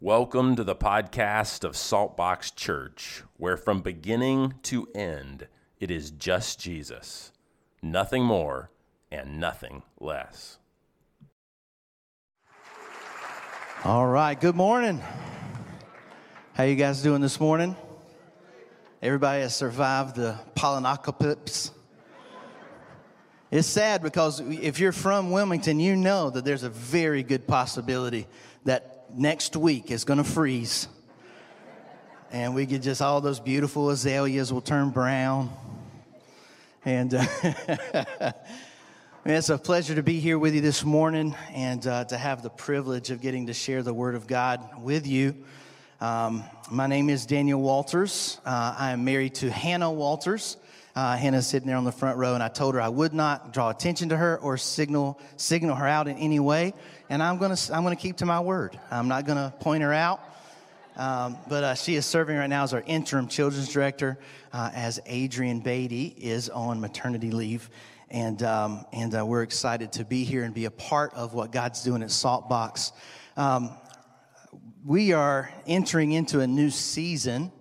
Welcome to the podcast of Saltbox Church, where from beginning to end, it is just Jesus, nothing more and nothing less. All right, good morning. How you guys doing this morning? Everybody has survived the pollinacopips. It's sad because if you're from Wilmington, you know that there's a very good possibility that next week is going to freeze. And we get just all those beautiful azaleas will turn brown. And uh, it's a pleasure to be here with you this morning and uh, to have the privilege of getting to share the Word of God with you. Um, my name is Daniel Walters. Uh, I am married to Hannah Walters. Uh, Hannah's sitting there on the front row, and I told her I would not draw attention to her or signal signal her out in any way. And I'm gonna I'm gonna keep to my word. I'm not gonna point her out. Um, but uh, she is serving right now as our interim children's director, uh, as Adrian Beatty is on maternity leave, and um, and uh, we're excited to be here and be a part of what God's doing at Saltbox. Um, we are entering into a new season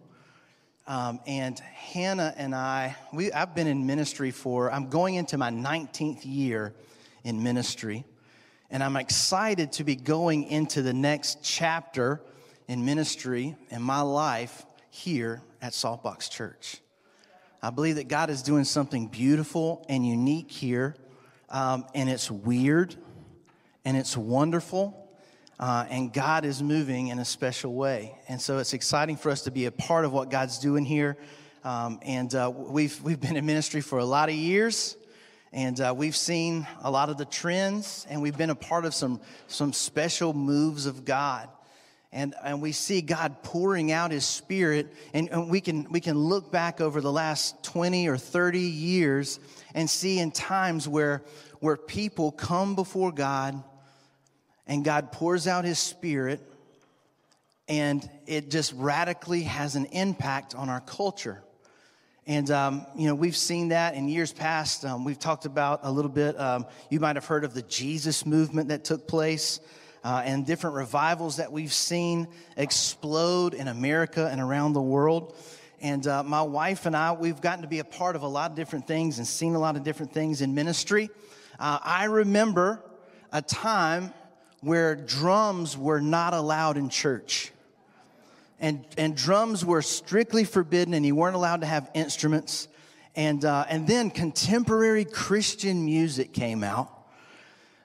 um, and Hannah and I, we, I've been in ministry for, I'm going into my 19th year in ministry. And I'm excited to be going into the next chapter in ministry in my life here at Saltbox Church. I believe that God is doing something beautiful and unique here. Um, and it's weird and it's wonderful uh, and God is moving in a special way. And so it's exciting for us to be a part of what God's doing here. Um, and uh, we've, we've been in ministry for a lot of years, and uh, we've seen a lot of the trends, and we've been a part of some, some special moves of God. And, and we see God pouring out His Spirit, and, and we, can, we can look back over the last 20 or 30 years and see in times where, where people come before God and God pours out His Spirit, and it just radically has an impact on our culture. And, um, you know, we've seen that in years past. Um, we've talked about a little bit, um, you might have heard of the Jesus movement that took place uh, and different revivals that we've seen explode in America and around the world. And uh, my wife and I, we've gotten to be a part of a lot of different things and seen a lot of different things in ministry. Uh, I remember a time where drums were not allowed in church. And, and drums were strictly forbidden, and you weren't allowed to have instruments. And, uh, and then contemporary Christian music came out.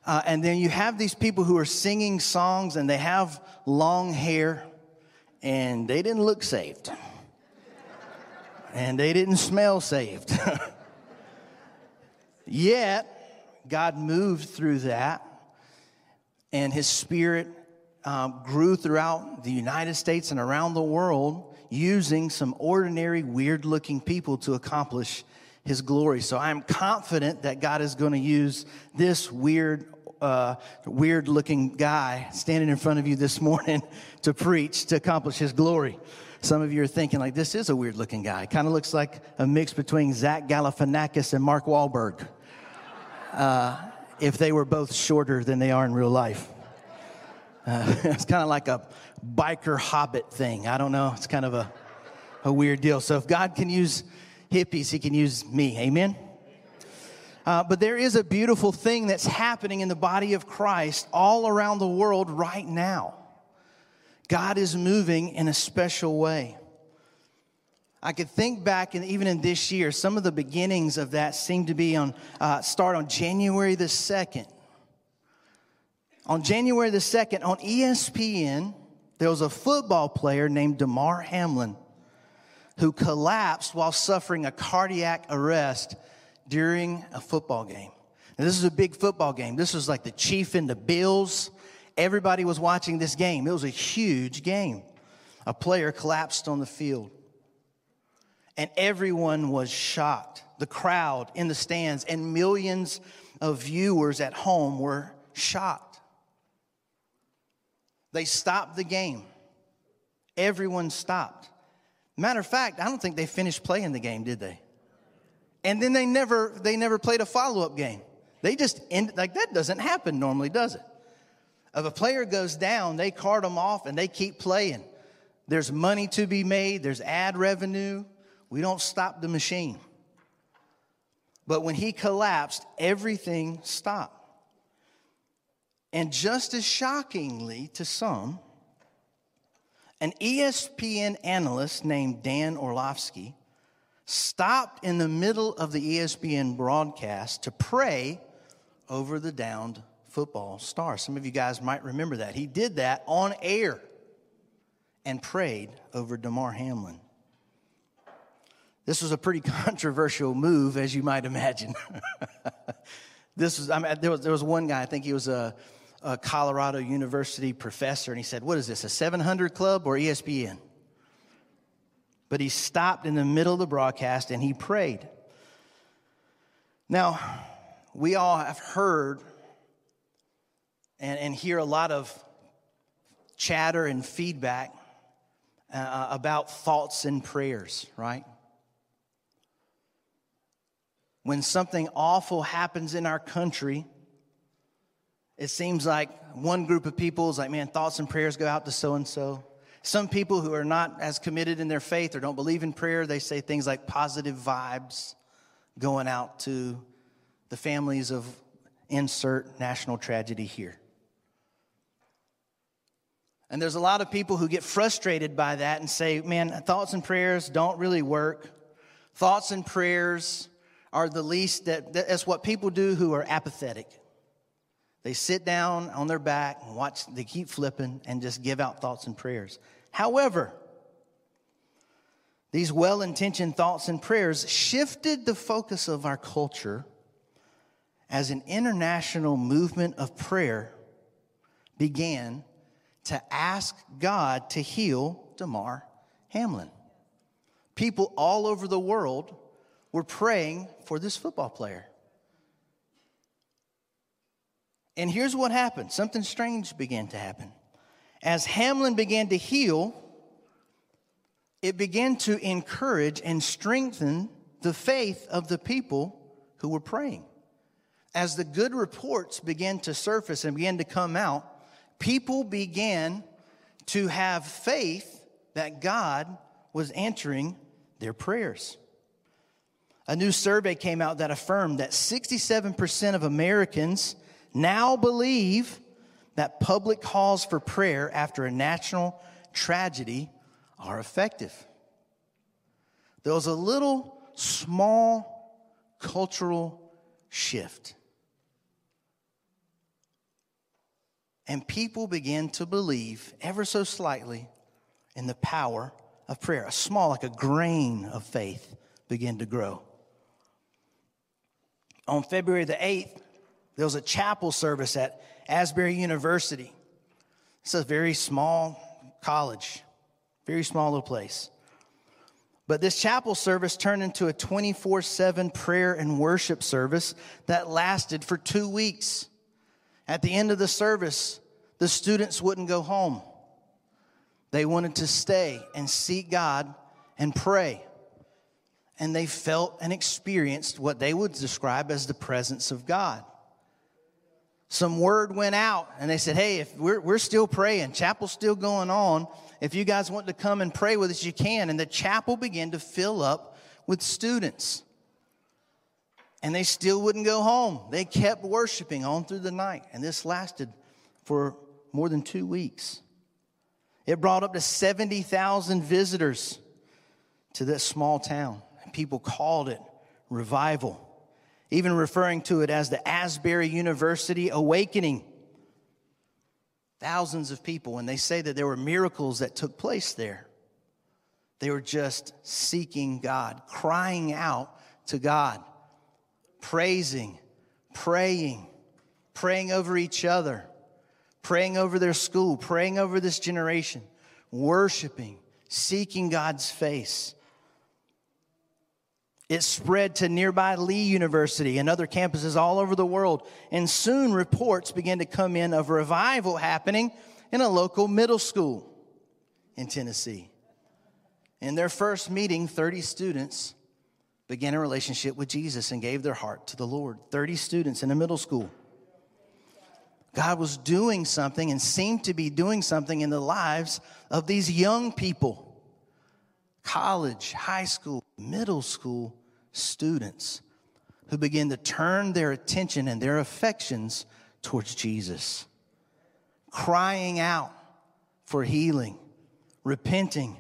Uh, and then you have these people who are singing songs and they have long hair and they didn't look saved. and they didn't smell saved. Yet, God moved through that and his spirit um, grew throughout the United States and around the world using some ordinary, weird looking people to accomplish his glory. So I'm confident that God is going to use this weird, uh, weird looking guy standing in front of you this morning to preach to accomplish his glory. Some of you are thinking, like, this is a weird looking guy. Kind of looks like a mix between Zach Galifianakis and Mark Wahlberg. Uh, if they were both shorter than they are in real life. Uh, it's kind of like a biker hobbit thing. I don't know. It's kind of a, a weird deal. So if God can use hippies, he can use me. Amen? Uh, but there is a beautiful thing that's happening in the body of Christ all around the world right now. God is moving in a special way. I could think back, and even in this year, some of the beginnings of that seem to be on uh, start on January the second. On January the second, on ESPN, there was a football player named Damar Hamlin who collapsed while suffering a cardiac arrest during a football game. Now, this is a big football game. This was like the Chief and the Bills. Everybody was watching this game. It was a huge game. A player collapsed on the field and everyone was shocked. The crowd in the stands and millions of viewers at home were shocked. They stopped the game. Everyone stopped. Matter of fact, I don't think they finished playing the game, did they? And then they never they never played a follow-up game. They just ended like that doesn't happen normally, does it? If a player goes down, they cart them off and they keep playing. There's money to be made, there's ad revenue. We don't stop the machine. But when he collapsed, everything stopped. And just as shockingly to some, an ESPN analyst named Dan Orlovsky stopped in the middle of the ESPN broadcast to pray over the downed football star. Some of you guys might remember that. He did that on air and prayed over Damar Hamlin. This was a pretty controversial move, as you might imagine. this was, I mean, there was, there was one guy, I think he was a, a Colorado University professor, and he said, What is this, a 700 club or ESPN? But he stopped in the middle of the broadcast and he prayed. Now, we all have heard and, and hear a lot of chatter and feedback uh, about thoughts and prayers, right? When something awful happens in our country, it seems like one group of people is like, man, thoughts and prayers go out to so and so. Some people who are not as committed in their faith or don't believe in prayer, they say things like positive vibes going out to the families of insert national tragedy here. And there's a lot of people who get frustrated by that and say, man, thoughts and prayers don't really work. Thoughts and prayers are the least that that's what people do who are apathetic. They sit down on their back and watch, they keep flipping and just give out thoughts and prayers. However, these well intentioned thoughts and prayers shifted the focus of our culture as an international movement of prayer began to ask God to heal Damar Hamlin. People all over the world were praying for this football player. And here's what happened something strange began to happen. As Hamlin began to heal, it began to encourage and strengthen the faith of the people who were praying. As the good reports began to surface and began to come out, people began to have faith that God was answering their prayers. A new survey came out that affirmed that 67% of Americans now believe that public calls for prayer after a national tragedy are effective. There was a little small cultural shift. And people began to believe ever so slightly in the power of prayer. A small, like a grain of faith, began to grow. On February the 8th, there was a chapel service at Asbury University. It's a very small college, very small little place. But this chapel service turned into a 24 7 prayer and worship service that lasted for two weeks. At the end of the service, the students wouldn't go home. They wanted to stay and seek God and pray. And they felt and experienced what they would describe as the presence of God. Some word went out and they said, Hey, if we're, we're still praying, chapel's still going on. If you guys want to come and pray with us, you can. And the chapel began to fill up with students and they still wouldn't go home. They kept worshiping on through the night, and this lasted for more than two weeks. It brought up to 70,000 visitors to this small town. And people called it revival, even referring to it as the Asbury University Awakening. Thousands of people, and they say that there were miracles that took place there. They were just seeking God, crying out to God praising, praying, praying over each other, praying over their school, praying over this generation, worshiping, seeking God's face. It spread to nearby Lee University and other campuses all over the world. And soon reports began to come in of revival happening in a local middle school in Tennessee. In their first meeting, 30 students began a relationship with Jesus and gave their heart to the Lord. 30 students in a middle school. God was doing something and seemed to be doing something in the lives of these young people college, high school, middle school students who begin to turn their attention and their affections towards Jesus, crying out for healing, repenting,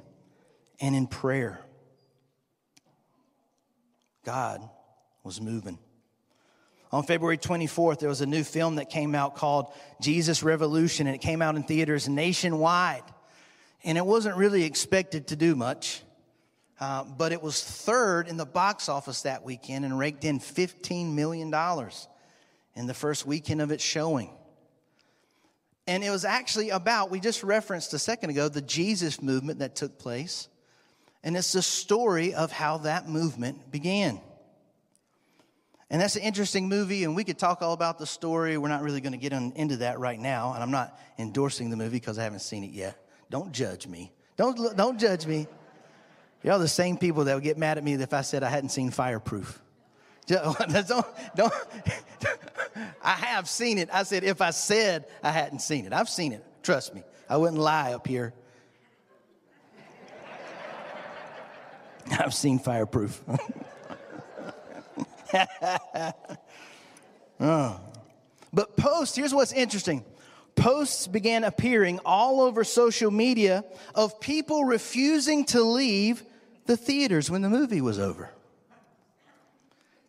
and in prayer. God was moving. On February 24th, there was a new film that came out called Jesus Revolution, and it came out in theaters nationwide. And it wasn't really expected to do much, uh, but it was third in the box office that weekend and raked in $15 million in the first weekend of its showing. And it was actually about, we just referenced a second ago, the Jesus movement that took place. And it's the story of how that movement began. And that's an interesting movie, and we could talk all about the story. We're not really going to get on, into that right now, and I'm not endorsing the movie because I haven't seen it yet. Don't judge me. Don't, don't judge me. Y'all the same people that would get mad at me if I said I hadn't seen Fireproof. don't, don't, I have seen it. I said if I said I hadn't seen it. I've seen it. Trust me. I wouldn't lie up here. I've seen Fireproof. oh. But posts, here's what's interesting. Posts began appearing all over social media of people refusing to leave the theaters when the movie was over.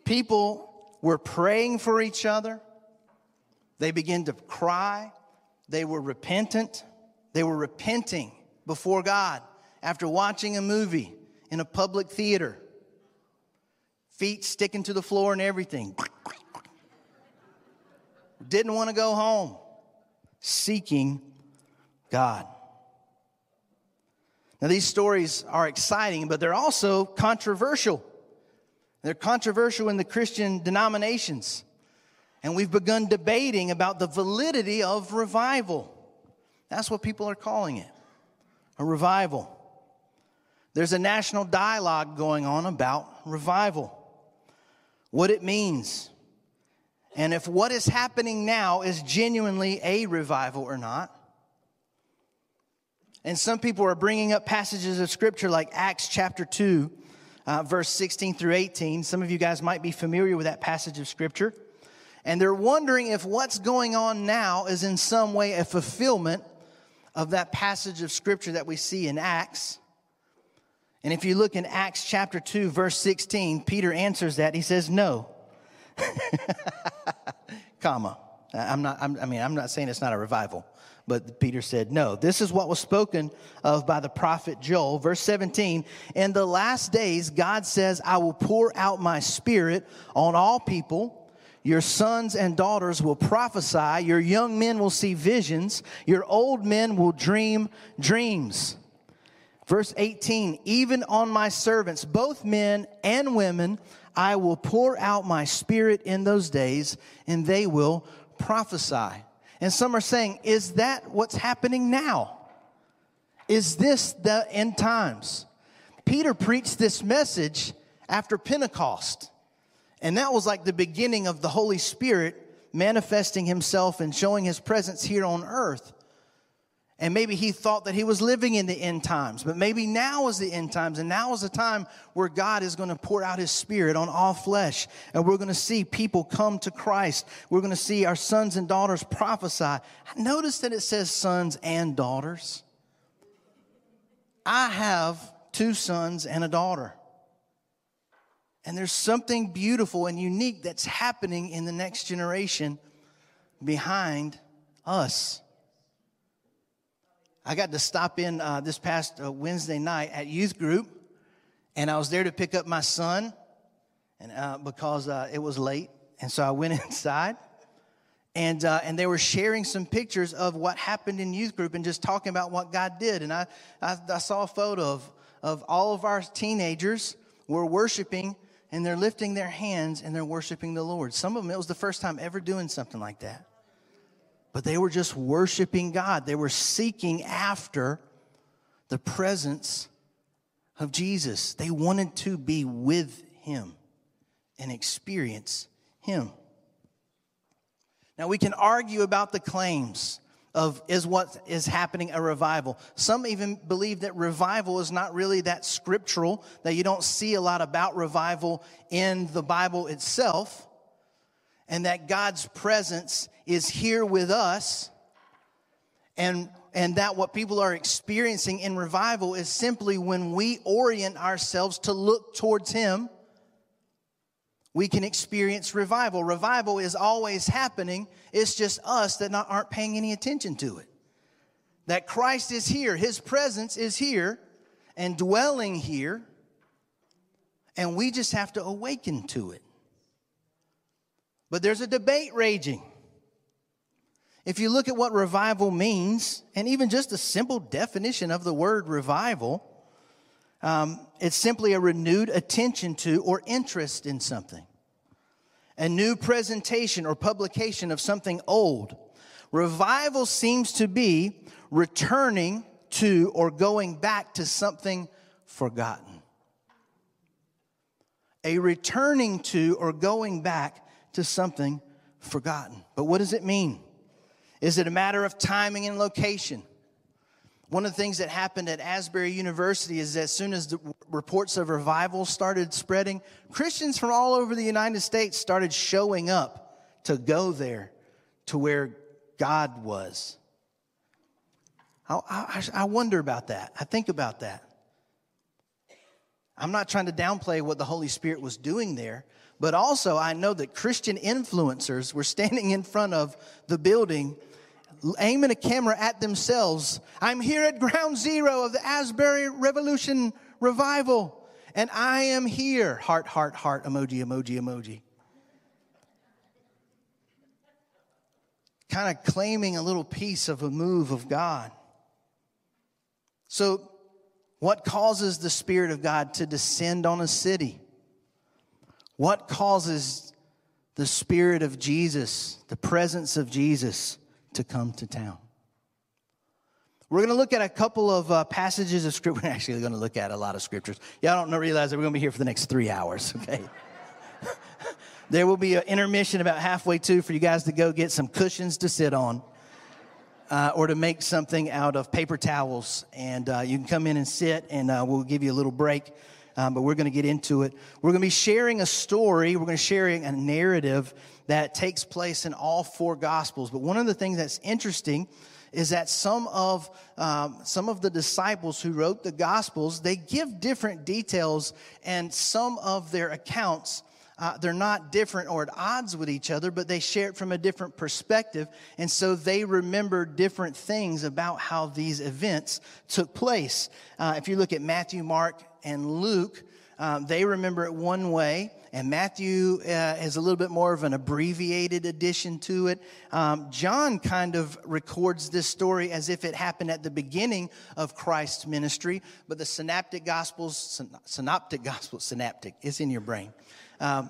People were praying for each other. They began to cry. They were repentant. They were repenting before God after watching a movie in a public theater feet sticking to the floor and everything. Didn't want to go home, seeking God. Now, these stories are exciting, but they're also controversial. They're controversial in the Christian denominations. And we've begun debating about the validity of revival. That's what people are calling it a revival. There's a national dialogue going on about revival what it means, and if what is happening now is genuinely a revival or not. And some people are bringing up passages of scripture like Acts chapter 2, uh, verse 16 through 18. Some of you guys might be familiar with that passage of scripture. And they're wondering if what's going on now is in some way a fulfillment of that passage of scripture that we see in Acts. And if you look in Acts chapter 2, verse 16, Peter answers that. He says, No. Comma. I'm not, I'm, I mean, I'm not saying it's not a revival, but Peter said, No. This is what was spoken of by the prophet Joel. Verse 17 In the last days, God says, I will pour out my spirit on all people. Your sons and daughters will prophesy. Your young men will see visions. Your old men will dream dreams. Verse 18, even on my servants, both men and women, I will pour out my spirit in those days, and they will prophesy. And some are saying, is that what's happening now? Is this the end times? Peter preached this message after Pentecost. And that was like the beginning of the Holy Spirit manifesting himself and showing his presence here on earth. And maybe he thought that he was living in the end times, but maybe now is the end times, and now is the time where God is going to pour out his spirit on all flesh, and we're going to see people come to Christ. We're going to see our sons and daughters prophesy. Notice that it says sons and daughters. I have two sons and a daughter. And there's something beautiful and unique that's happening in the next generation behind us. I got to stop in uh, this past uh, Wednesday night at youth group, and I was there to pick up my son, and uh, because uh, it was late, and so I went inside, and uh, and they were sharing some pictures of what happened in youth group and just talking about what God did, and I I, I saw a photo of of all of our teenagers were worshiping and they're lifting their hands and they're worshiping the Lord. Some of them it was the first time ever doing something like that but they were just worshiping God. They were seeking after the presence of Jesus. They wanted to be with Him and experience Him. Now, we can argue about the claims of is what is happening a revival. Some even believe that revival is not really that scriptural, that you don't see a lot about revival in the Bible itself, and that God's presence is here with us, and, and that what people are experiencing in revival is simply when we orient ourselves to look towards Him we can experience revival. Revival is always happening. It's just us that not, aren't paying any attention to it. That Christ is here, His presence is here and dwelling here, and we just have to awaken to it. But there's a debate raging. If you look at what revival means, and even just a simple definition of the word revival, um, it's simply a renewed attention to or interest in something, a new presentation or publication of something old. Revival seems to be returning to or going back to something forgotten. A returning to or going back to something forgotten. But what does it mean? Is it a matter of timing and location? One of the things that happened at Asbury University is that as soon as the reports of revival started spreading, Christians from all over the United States started showing up to go there to where God was. I, I, I wonder about that. I think about that. I'm not trying to downplay what the Holy Spirit was doing there, but also I know that Christian influencers were standing in front of the building aiming a camera at themselves. I'm here at ground zero of the Asbury Revolution revival, and I am here. Heart, heart, heart, emoji, emoji, emoji. Kind of claiming a little piece of a move of God. So, what causes the Spirit of God to descend on a city? What causes the Spirit of Jesus, the presence of Jesus, to come to town. We're going to look at a couple of uh, passages of scripture. We're actually going to look at a lot of scriptures. Y'all don't realize that we're going to be here for the next three hours, okay? there will be an intermission about halfway to for you guys to go get some cushions to sit on. Uh, or to make something out of paper towels. And uh, you can come in and sit, and uh, we'll give you a little break. Um, but we're going to get into it. We're going to be sharing a story. We're going to sharing a narrative that takes place in all four gospels. But one of the things that's interesting is that some of um, some of the disciples who wrote the gospels they give different details and some of their accounts uh, they're not different or at odds with each other but they share it from a different perspective and so they remember different things about how these events took place uh, if you look at matthew mark and luke um, they remember it one way and Matthew uh, has a little bit more of an abbreviated addition to it. Um, John kind of records this story as if it happened at the beginning of Christ's ministry, but the synoptic gospels, synoptic gospels, synaptic, it's in your brain. Um,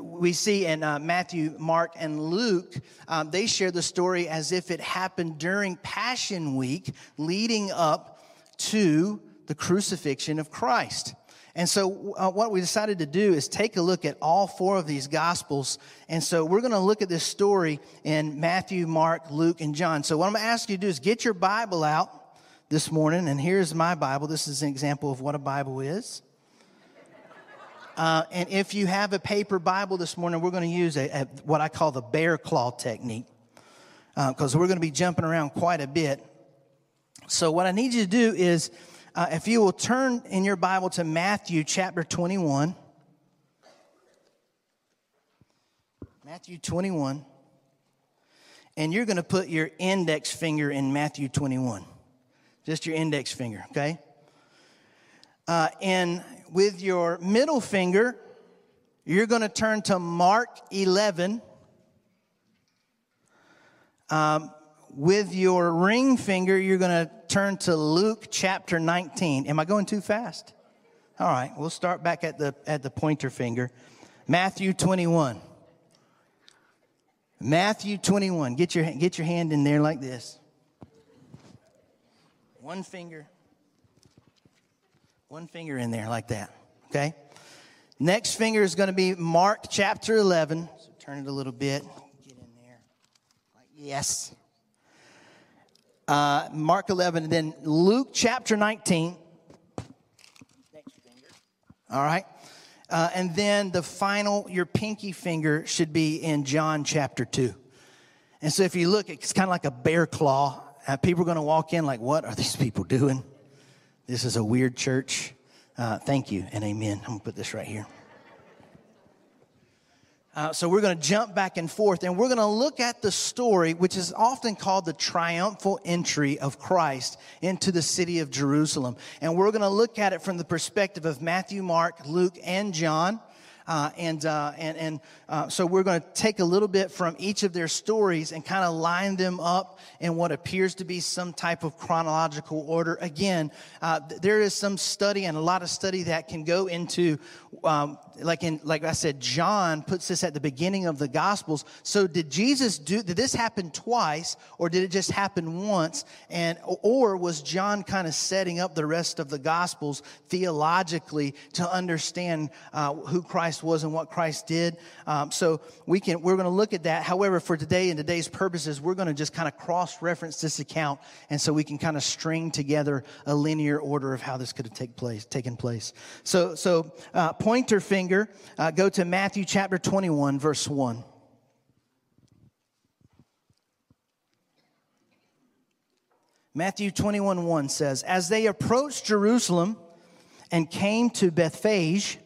we see in uh, Matthew, Mark, and Luke, um, they share the story as if it happened during Passion Week, leading up to the crucifixion of Christ. And so, uh, what we decided to do is take a look at all four of these gospels. And so, we're going to look at this story in Matthew, Mark, Luke, and John. So, what I'm going to ask you to do is get your Bible out this morning. And here's my Bible. This is an example of what a Bible is. Uh, and if you have a paper Bible this morning, we're going to use a, a, what I call the bear claw technique because uh, we're going to be jumping around quite a bit. So, what I need you to do is uh, if you will turn in your Bible to Matthew chapter 21. Matthew 21. And you're going to put your index finger in Matthew 21. Just your index finger, okay? Uh, and with your middle finger, you're going to turn to Mark 11. Um, with your ring finger, you're going to turn to Luke chapter 19. Am I going too fast? All right, we'll start back at the, at the pointer finger. Matthew 21. Matthew 21. Get your, get your hand in there like this. One finger. One finger in there like that. Okay? Next finger is going to be Mark chapter 11. So turn it a little bit. Get in there. Yes. Uh, Mark 11, and then Luke chapter 19. All right. Uh, and then the final, your pinky finger should be in John chapter 2. And so if you look, it's kind of like a bear claw. Uh, people are going to walk in like, what are these people doing? This is a weird church. Uh, thank you and amen. I'm going to put this right here. Uh, so we're going to jump back and forth and we're going to look at the story, which is often called the triumphal entry of Christ into the city of Jerusalem. And we're going to look at it from the perspective of Matthew, Mark, Luke, and John. Uh, and, uh, and, and uh, so we're going to take a little bit from each of their stories and kind of line them up in what appears to be some type of chronological order. Again, uh, there is some study and a lot of study that can go into um, like in like I said, John puts this at the beginning of the Gospels. So did Jesus do? Did this happen twice, or did it just happen once? And or was John kind of setting up the rest of the Gospels theologically to understand uh, who Christ was and what Christ did? Um, so we can we're going to look at that. However, for today and today's purposes, we're going to just kind of cross reference this account, and so we can kind of string together a linear order of how this could have take place taken place. So so uh, pointer finger finger, uh, go to Matthew chapter 21, verse 1. Matthew 21 1 says, As they approached Jerusalem and came to Bethphage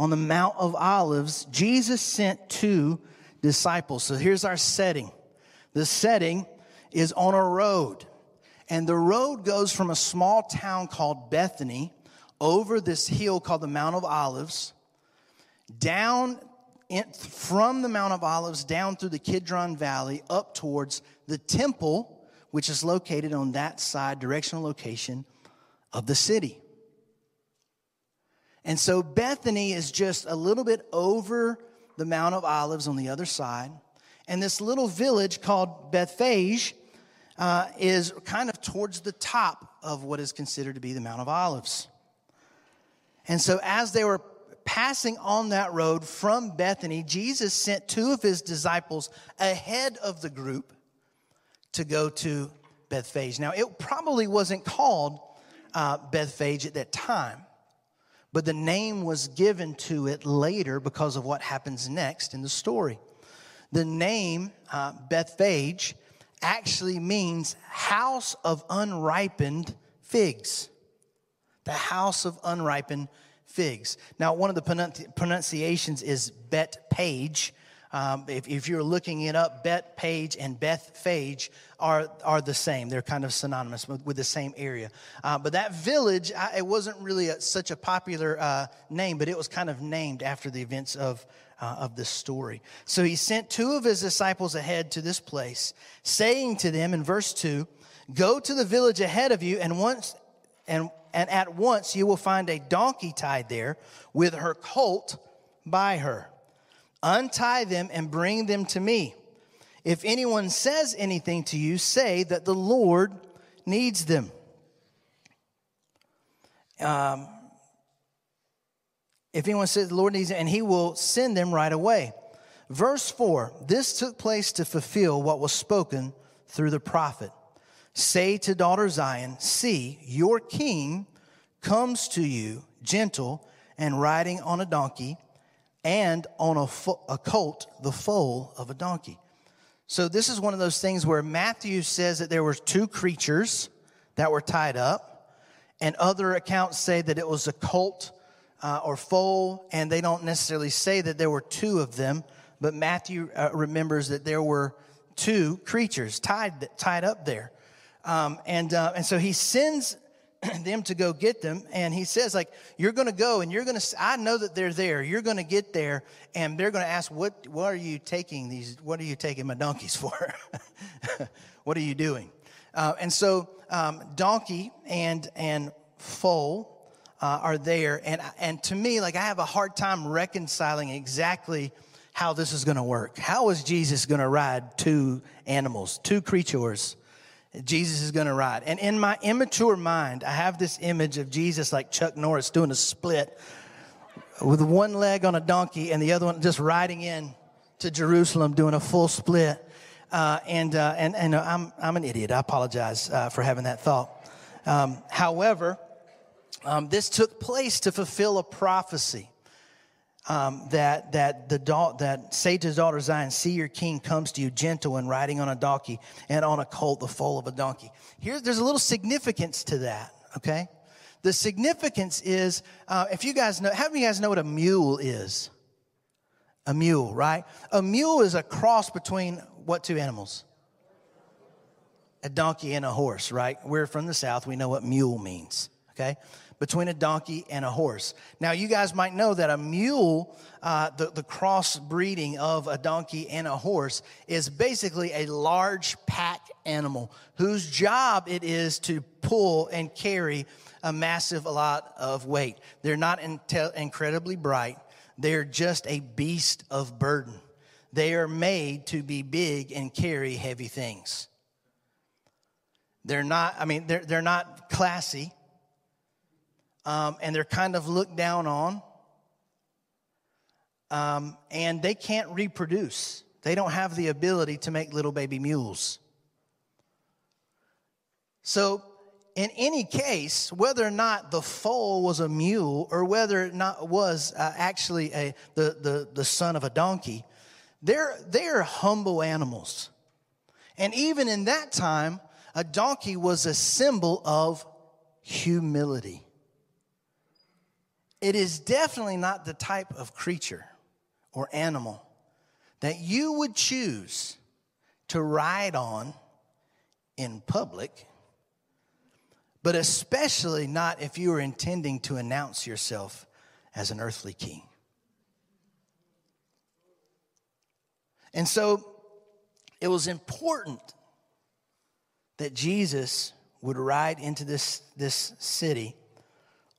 on the Mount of Olives, Jesus sent two disciples. So here's our setting. The setting is on a road, and the road goes from a small town called Bethany over this hill called the Mount of Olives down in, from the Mount of Olives down through the Kidron Valley up towards the temple, which is located on that side, directional location of the city. And so Bethany is just a little bit over the Mount of Olives on the other side. And this little village called Bethphage uh, is kind of towards the top of what is considered to be the Mount of Olives. And so as they were passing on that road from Bethany, Jesus sent two of his disciples ahead of the group to go to Bethphage. Now, it probably wasn't called uh, Bethphage at that time, but the name was given to it later because of what happens next in the story. The name uh, Bethphage actually means house of unripened figs. The house of unripened figs. Now, one of the pronunci- pronunciations is Bet Page. Um, if, if, you're looking it up, Bet Page and Bethphage are, are the same. They're kind of synonymous with, with the same area. Uh, but that village, I, it wasn't really a, such a popular uh, name, but it was kind of named after the events of, uh, of this story. So he sent two of his disciples ahead to this place, saying to them in verse 2 Go to the village ahead of you, and once and and at once you will find a donkey tied there with her colt by her. Untie them and bring them to me. If anyone says anything to you, say that the Lord needs them. Um, if anyone says the Lord needs them, and he will send them right away. Verse 4 This took place to fulfill what was spoken through the prophet. Say to daughter Zion, See, your king comes to you, gentle and riding on a donkey, and on a, fo- a colt, the foal of a donkey. So, this is one of those things where Matthew says that there were two creatures that were tied up, and other accounts say that it was a colt uh, or foal, and they don't necessarily say that there were two of them, but Matthew uh, remembers that there were two creatures tied, tied up there. Um, and, uh, and so he sends them to go get them and he says like you're going to go and you're going to i know that they're there. You're going to get there and they're going to ask what what are you taking these what are you taking my donkeys for? What are you doing? Uh, and so um, donkey and and foal uh, are there and and to me like i have a hard time reconciling exactly how this is going to work. How is jesus going to ride two animals two creatures Jesus is going to ride. And in my immature mind, I have this image of Jesus like Chuck Norris doing a split with one leg on a donkey and the other one just riding in to Jerusalem doing a full split. Uh, and, uh, and, and uh, I'm, I'm an idiot. I apologize uh, for having that thought. Um, however, um, this took place to fulfill a prophecy um, that that the da- that say to his daughter Zion, see your king comes to you gentle and riding on a donkey and on a colt, the foal of a donkey. Here, there's a little significance to that. Okay, the significance is uh, if you guys know, how many of you guys know what a mule is? A mule, right? A mule is a cross between what two animals? A donkey and a horse, right? We're from the South. We know what mule means, okay? Between a donkey and a horse. Now, you guys might know that a mule, uh, the, the cross breeding of a donkey and a horse, is basically a large pack animal whose job it is to pull and carry a massive lot of weight. They're not incredibly bright, they're just a beast of burden. They are made to be big and carry heavy things. They're not, I mean, they're, they're not classy. Um, and they're kind of looked down on. Um, and they can't reproduce. They don't have the ability to make little baby mules. So, in any case, whether or not the foal was a mule or whether it not was uh, actually a, the, the, the son of a donkey, they're, they're humble animals. And even in that time, a donkey was a symbol of humility. It is definitely not the type of creature or animal that you would choose to ride on in public, but especially not if you were intending to announce yourself as an earthly king. And so it was important that Jesus would ride into this, this city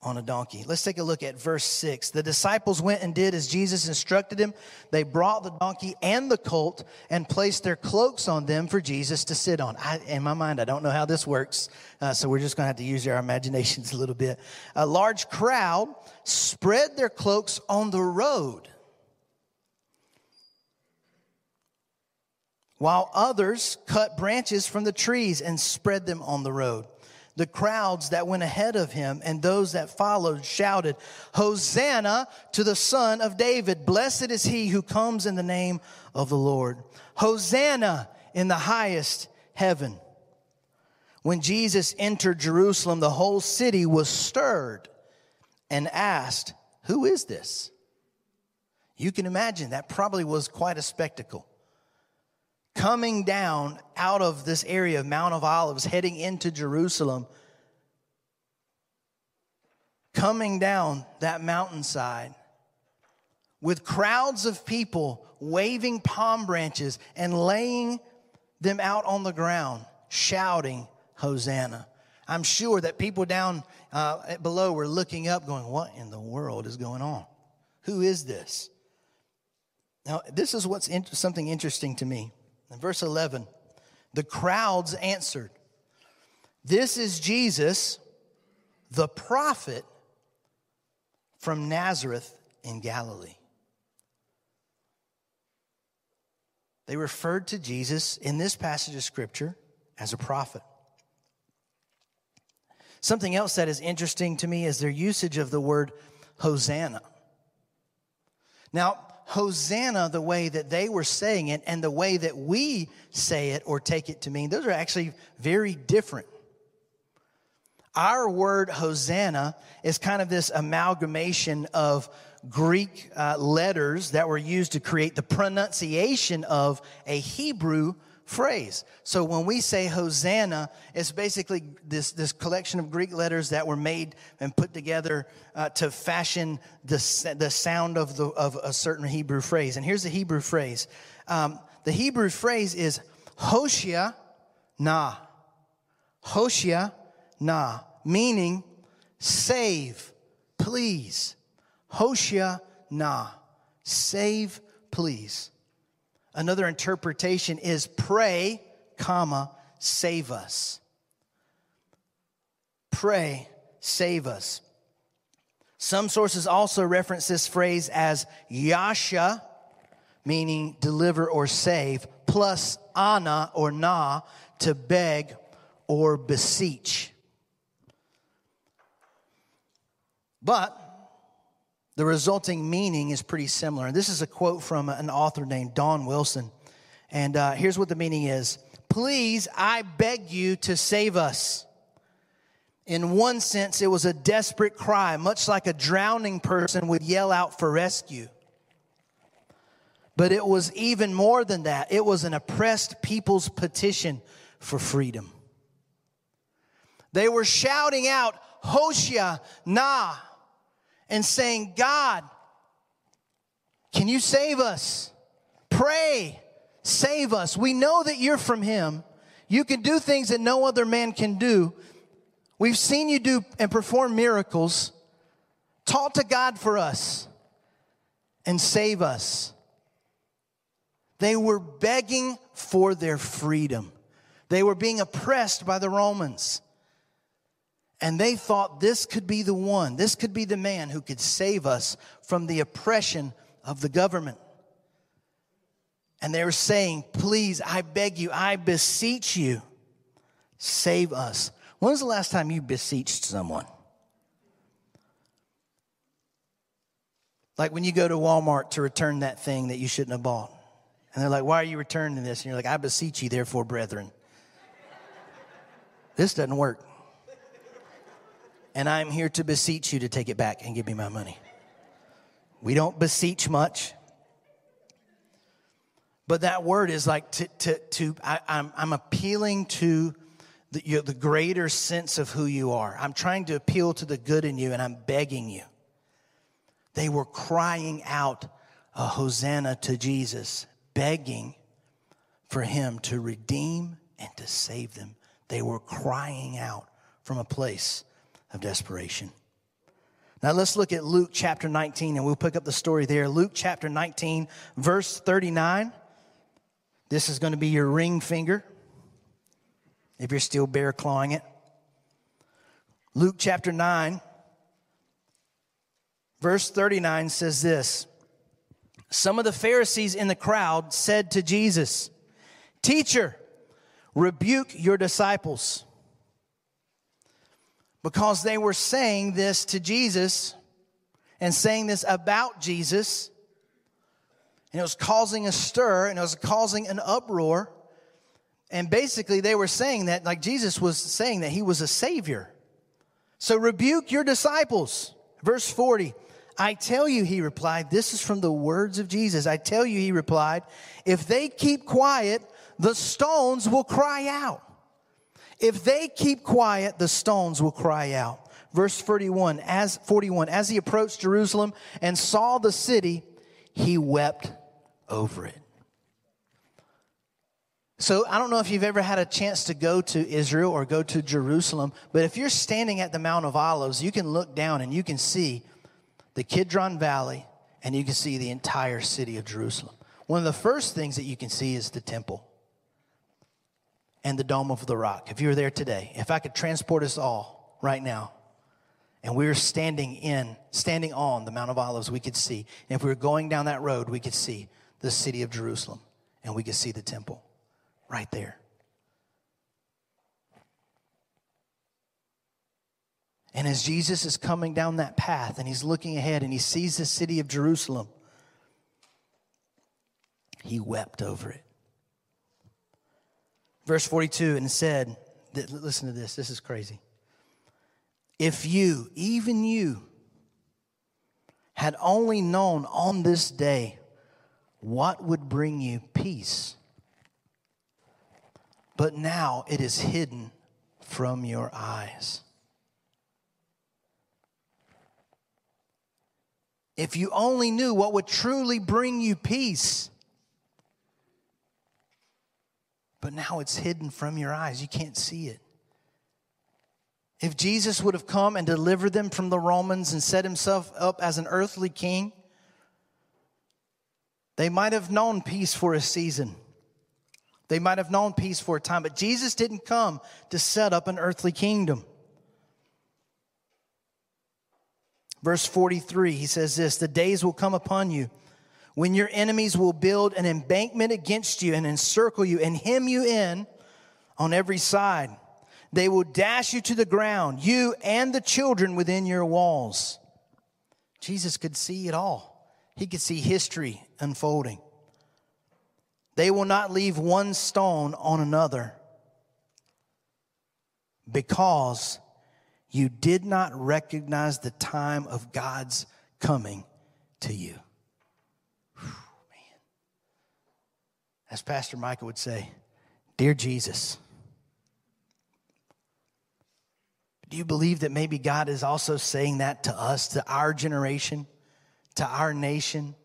on a donkey. Let's take a look at verse 6. The disciples went and did as Jesus instructed them. They brought the donkey and the colt and placed their cloaks on them for Jesus to sit on. I, in my mind, I don't know how this works, uh, so we're just going to have to use our imaginations a little bit. A large crowd spread their cloaks on the road while others cut branches from the trees and spread them on the road. The crowds that went ahead of him and those that followed shouted, Hosanna to the Son of David. Blessed is he who comes in the name of the Lord. Hosanna in the highest heaven. When Jesus entered Jerusalem, the whole city was stirred and asked, Who is this? You can imagine that probably was quite a spectacle coming down out of this area of Mount of Olives, heading into Jerusalem, coming down that mountainside with crowds of people waving palm branches and laying them out on the ground, shouting, Hosanna. I'm sure that people down uh, below were looking up, going, What in the world is going on? Who is this? Now, this is what's in- something interesting to me. Verse 11, the crowds answered, This is Jesus, the prophet from Nazareth in Galilee. They referred to Jesus in this passage of scripture as a prophet. Something else that is interesting to me is their usage of the word Hosanna. Now, Hosanna the way that they were saying it and the way that we say it or take it to mean, those are actually very different. Our word Hosanna is kind of this amalgamation of Greek uh, letters that were used to create the pronunciation of a Hebrew phrase. So when we say Hosanna, it's basically this, this collection of Greek letters that were made and put together uh, to fashion the, the sound of, the, of a certain Hebrew phrase. And here's the Hebrew phrase um, the Hebrew phrase is Hoshia na. Hoshia na, meaning save, please. Hoshia na, save, please. Another interpretation is pray, comma, save us. Pray, save us. Some sources also reference this phrase as Yasha, meaning deliver or save, plus ana or na to beg or beseech. But the resulting meaning is pretty similar. And this is a quote from an author named Don Wilson. And uh, here's what the meaning is Please, I beg you to save us. In one sense, it was a desperate cry, much like a drowning person would yell out for rescue. But it was even more than that. It was an oppressed people's petition for freedom. They were shouting out, Hoshia, Na, and saying, God, can you save us? Pray, save us. We know that you're from Him. You can do things that no other man can do. We've seen you do and perform miracles. Talk to God for us and save us. They were begging for their freedom. They were being oppressed by the Romans. And they thought this could be the one, this could be the man who could save us from the oppression of the government. And they were saying, Please, I beg you, I beseech you, save us. When was the last time you beseeched someone? Like when you go to Walmart to return that thing that you shouldn't have bought. And they're like, Why are you returning this? And you're like, I beseech you, therefore, brethren. this doesn't work and I'm here to beseech you to take it back and give me my money. We don't beseech much. But that word is like to, to, to I, am I'm, I'm appealing to the, you know, the greater sense of who you are. I'm trying to appeal to the good in you and I'm begging you. They were crying out a hosanna to Jesus, begging for him to redeem and to save them. They were crying out from a place of desperation. Now let's look at Luke chapter 19 and we'll pick up the story there. Luke chapter 19, verse 39. This is going to be your ring finger if you're still bear clawing it. Luke chapter 9, verse 39 says this Some of the Pharisees in the crowd said to Jesus, Teacher, rebuke your disciples because they were saying this to Jesus and saying this about Jesus. And it was causing a stir and it was causing an uproar. And basically, they were saying that, like Jesus was saying that he was a savior. So rebuke your disciples. Verse 40. I tell you, he replied, this is from the words of Jesus. I tell you, he replied, if they keep quiet, the stones will cry out. If they keep quiet, the stones will cry out. Verse 41, as 41, as he approached Jerusalem and saw the city, he wept over it. So I don't know if you've ever had a chance to go to Israel or go to Jerusalem, but if you're standing at the Mount of Olives, you can look down and you can see the Kidron Valley and you can see the entire city of Jerusalem. One of the first things that you can see is the temple and the Dome of the Rock. If you were there today, if I could transport us all right now, and we were standing in, standing on the Mount of Olives, we could see. And if we were going down that road, we could see the city of Jerusalem and we could see the temple right there. And as Jesus is coming down that path and he's looking ahead and he sees the city of Jerusalem, he wept over it. Verse 42, and said, listen to this, this is crazy. If you, even you, had only known on this day what would bring you peace, but now it is hidden from your eyes. If you only knew what would truly bring you peace, but now it's hidden from your eyes. You can't see it. If Jesus would have come and delivered them from the Romans and set himself up as an earthly king, they might have known peace for a season. They might have known peace for a time, but Jesus didn't come to set up an earthly kingdom. Verse 43, he says this The days will come upon you when your enemies will build an embankment against you and encircle you and hem you in on every side. They will dash you to the ground, you and the children within your walls. Jesus could see it all. He could see history unfolding. They will not leave one stone on another because you did not recognize the time of God's coming to you. Whew, man. As Pastor Michael would say, Dear Jesus, do you believe that maybe God is also saying that to us, to our generation, to our nation?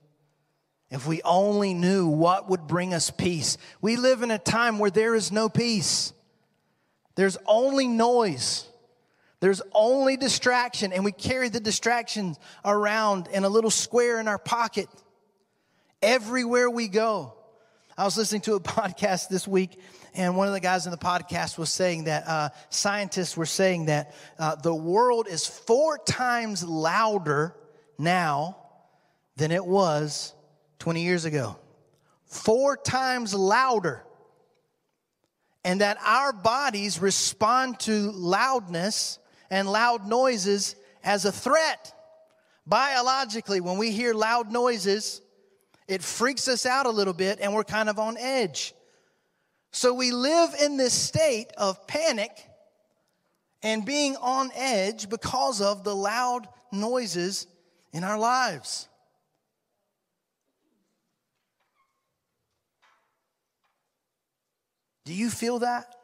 If we only knew what would bring us peace. We live in a time where there is no peace. There's only noise. There's only distraction, and we carry the distractions around in a little square in our pocket everywhere we go. I was listening to a podcast this week, and one of the guys in the podcast was saying that uh, scientists were saying that uh, the world is four times louder now than it was 20 years ago. Four times louder. And that our bodies respond to loudness and loud noises as a threat. Biologically, when we hear loud noises, it freaks us out a little bit and we're kind of on edge. So we live in this state of panic and being on edge because of the loud noises in our lives. Do you feel that?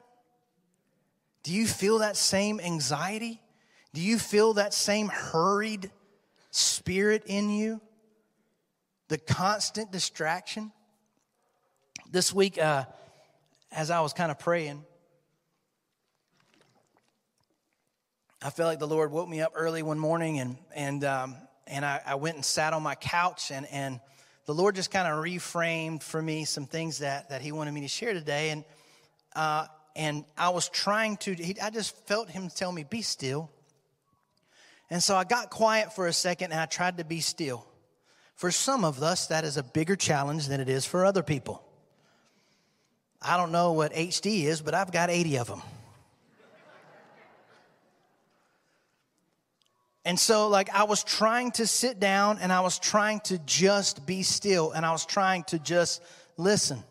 Do you feel that same anxiety? Do you feel that same hurried spirit in you? The constant distraction? This week, uh, as I was kind of praying, I felt like the Lord woke me up early one morning and, and, um, and I, I went and sat on my couch and, and the Lord just kind of reframed for me some things that, that He wanted me to share today. And uh, and I was trying to, he, I just felt him tell me, be still. And so I got quiet for a second and I tried to be still. For some of us, that is a bigger challenge than it is for other people. I don't know what HD is, but I've got 80 of them. And so, like, I was trying to sit down and I was trying to just be still and I was trying to just listen.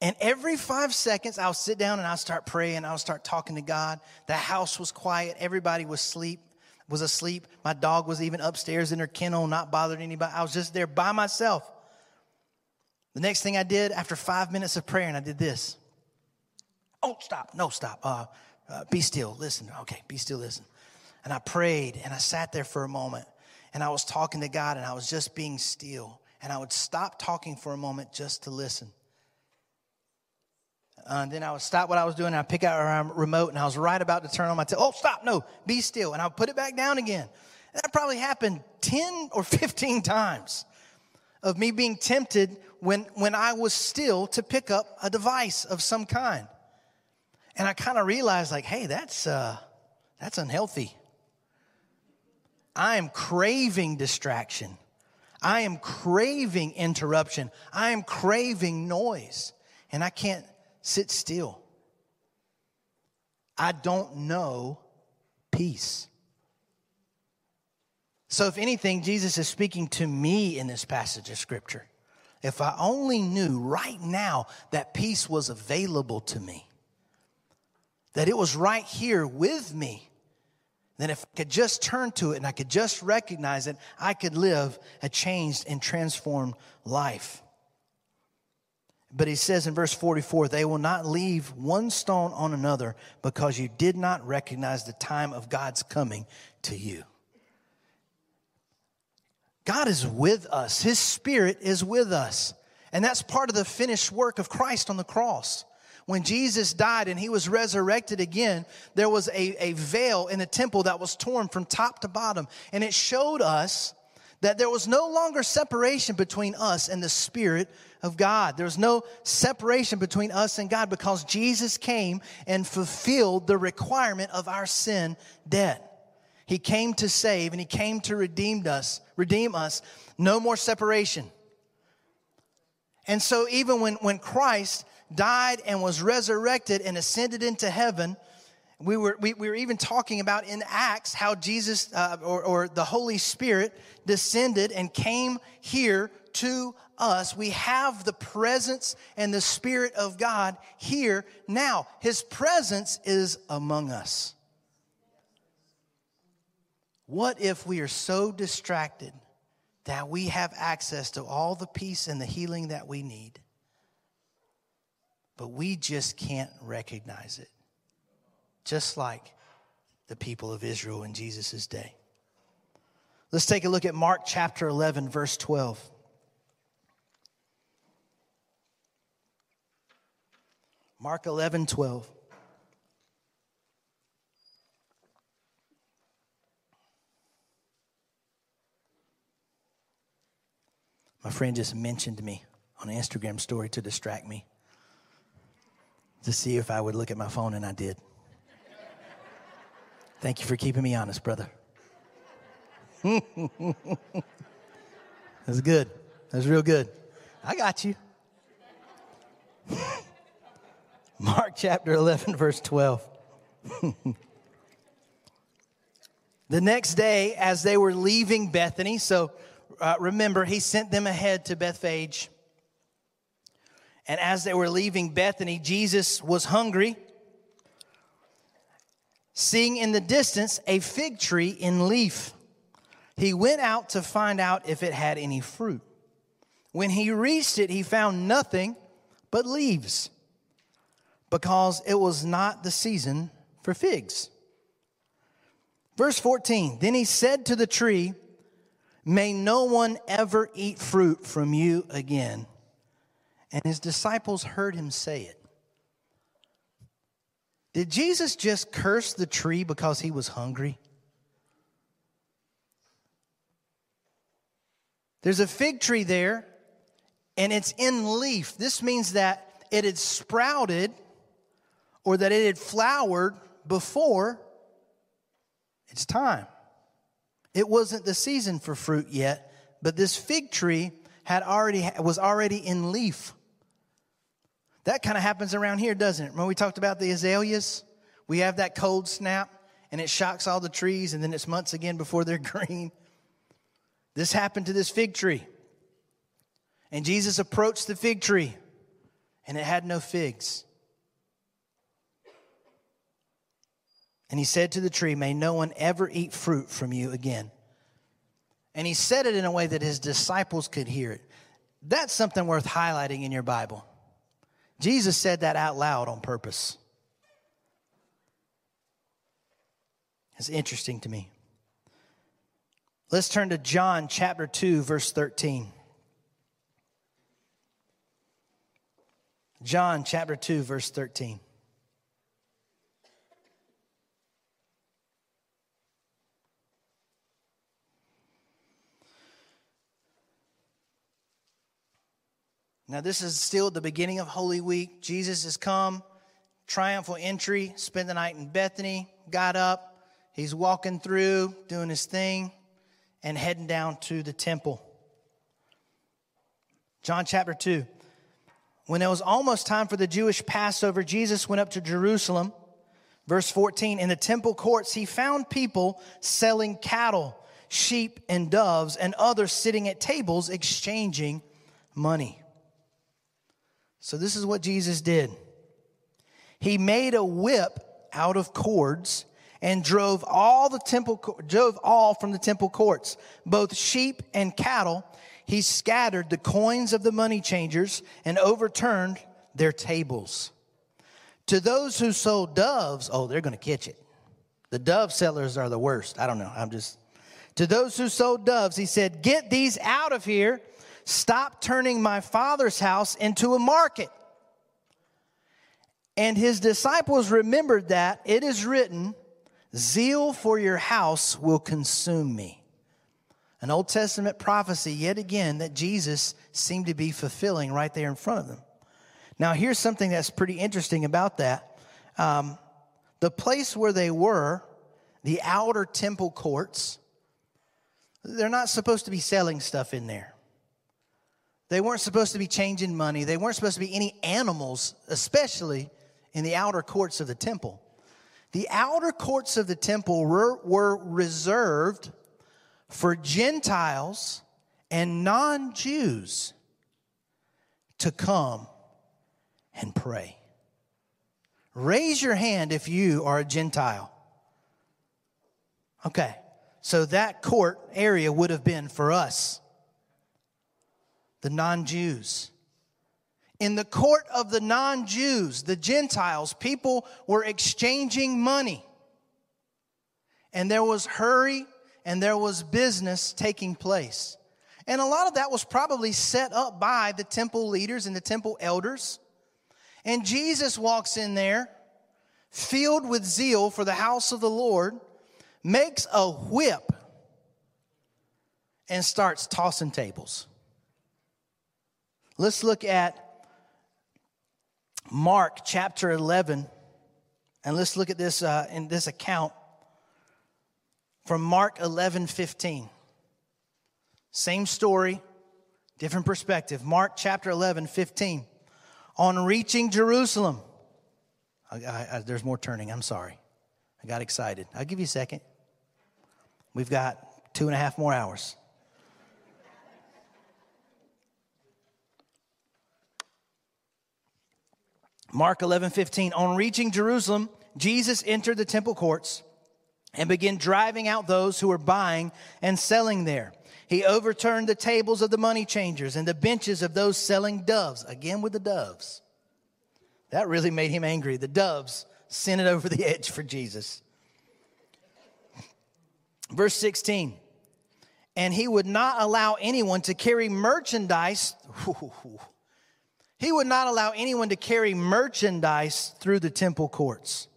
And every five seconds, I'll sit down and I'll start praying. I'll start talking to God. The house was quiet. Everybody was asleep. Was asleep. My dog was even upstairs in her kennel, not bothering anybody. I was just there by myself. The next thing I did after five minutes of prayer, and I did this. Oh, stop! No, stop. Uh, uh, be still. Listen. Okay, be still. Listen. And I prayed, and I sat there for a moment, and I was talking to God, and I was just being still. And I would stop talking for a moment just to listen. Uh, and then I would stop what I was doing and I'd pick out our remote and I was right about to turn on my tail. Oh, stop, no, be still. And I'll put it back down again. And that probably happened 10 or 15 times of me being tempted when, when I was still to pick up a device of some kind. And I kind of realized, like, hey, that's, uh, that's unhealthy. I am craving distraction. I am craving interruption. I am craving noise. And I can't sit still. I don't know peace. So, if anything, Jesus is speaking to me in this passage of scripture. If I only knew right now that peace was available to me, that it was right here with me, then if I could just turn to it and I could just recognize it, I could live a changed and transformed life. But he says in verse 44, they will not leave one stone on another because you did not recognize the time of God's coming to you. God is with us, His Spirit is with us. And that's part of the finished work of Christ on the cross. When Jesus died and he was resurrected again, there was a, a veil in the temple that was torn from top to bottom. And it showed us that there was no longer separation between us and the Spirit of God. There was no separation between us and God because Jesus came and fulfilled the requirement of our sin debt. He came to save and he came to redeem us, redeem us. No more separation. And so even when, when Christ died and was resurrected and ascended into heaven, we were, we, we were even talking about in Acts how Jesus uh, or, or the Holy Spirit descended and came here to us. We have the presence and the Spirit of God here now. His presence is among us. What if we are so distracted that we have access to all the peace and the healing that we need, but we just can't recognize it? Just like the people of Israel in Jesus' day. Let's take a look at Mark chapter 11, verse 12. Mark 11, 12. My friend just mentioned me on Instagram story to distract me to see if I would look at my phone, and I did. Thank you for keeping me honest, brother. That's good. That's real good. I got you. Mark chapter 11, verse 12. the next day, as they were leaving Bethany, so uh, remember, he sent them ahead to Bethphage. And as they were leaving Bethany, Jesus was hungry. Seeing in the distance a fig tree in leaf, he went out to find out if it had any fruit. When he reached it, he found nothing but leaves, because it was not the season for figs. Verse 14 Then he said to the tree, May no one ever eat fruit from you again. And his disciples heard him say it. Did Jesus just curse the tree because he was hungry? There's a fig tree there, and it's in leaf. This means that it had sprouted or that it had flowered before its time. It wasn't the season for fruit yet, but this fig tree had already was already in leaf. That kind of happens around here, doesn't it? When we talked about the azaleas, we have that cold snap and it shocks all the trees and then it's months again before they're green. This happened to this fig tree. And Jesus approached the fig tree and it had no figs. And he said to the tree, May no one ever eat fruit from you again. And he said it in a way that his disciples could hear it. That's something worth highlighting in your Bible. Jesus said that out loud on purpose. It's interesting to me. Let's turn to John chapter 2, verse 13. John chapter 2, verse 13. Now, this is still the beginning of Holy Week. Jesus has come, triumphal entry, spent the night in Bethany, got up. He's walking through, doing his thing, and heading down to the temple. John chapter 2. When it was almost time for the Jewish Passover, Jesus went up to Jerusalem. Verse 14 In the temple courts, he found people selling cattle, sheep, and doves, and others sitting at tables exchanging money. So, this is what Jesus did. He made a whip out of cords and drove all the temple drove all from the temple courts both sheep and cattle. He scattered the coins of the money changers and overturned their tables. To those who sold doves oh they're going to catch it. The dove sellers are the worst. I don't know. I'm just to those who sold doves he said get these out of here Stop turning my father's house into a market. And his disciples remembered that it is written, Zeal for your house will consume me. An Old Testament prophecy, yet again, that Jesus seemed to be fulfilling right there in front of them. Now, here's something that's pretty interesting about that. Um, the place where they were, the outer temple courts, they're not supposed to be selling stuff in there. They weren't supposed to be changing money. They weren't supposed to be any animals, especially in the outer courts of the temple. The outer courts of the temple were, were reserved for Gentiles and non Jews to come and pray. Raise your hand if you are a Gentile. Okay, so that court area would have been for us, the non Jews. In the court of the non Jews, the Gentiles, people were exchanging money. And there was hurry and there was business taking place. And a lot of that was probably set up by the temple leaders and the temple elders. And Jesus walks in there, filled with zeal for the house of the Lord, makes a whip, and starts tossing tables. Let's look at Mark chapter 11, and let's look at this uh, in this account from Mark 11 15. Same story, different perspective. Mark chapter 11 15. On reaching Jerusalem, I, I, I, there's more turning, I'm sorry. I got excited. I'll give you a second. We've got two and a half more hours. Mark 11, 15. On reaching Jerusalem, Jesus entered the temple courts and began driving out those who were buying and selling there. He overturned the tables of the money changers and the benches of those selling doves. Again with the doves. That really made him angry. The doves sent it over the edge for Jesus. Verse 16. And he would not allow anyone to carry merchandise. He would not allow anyone to carry merchandise through the temple courts.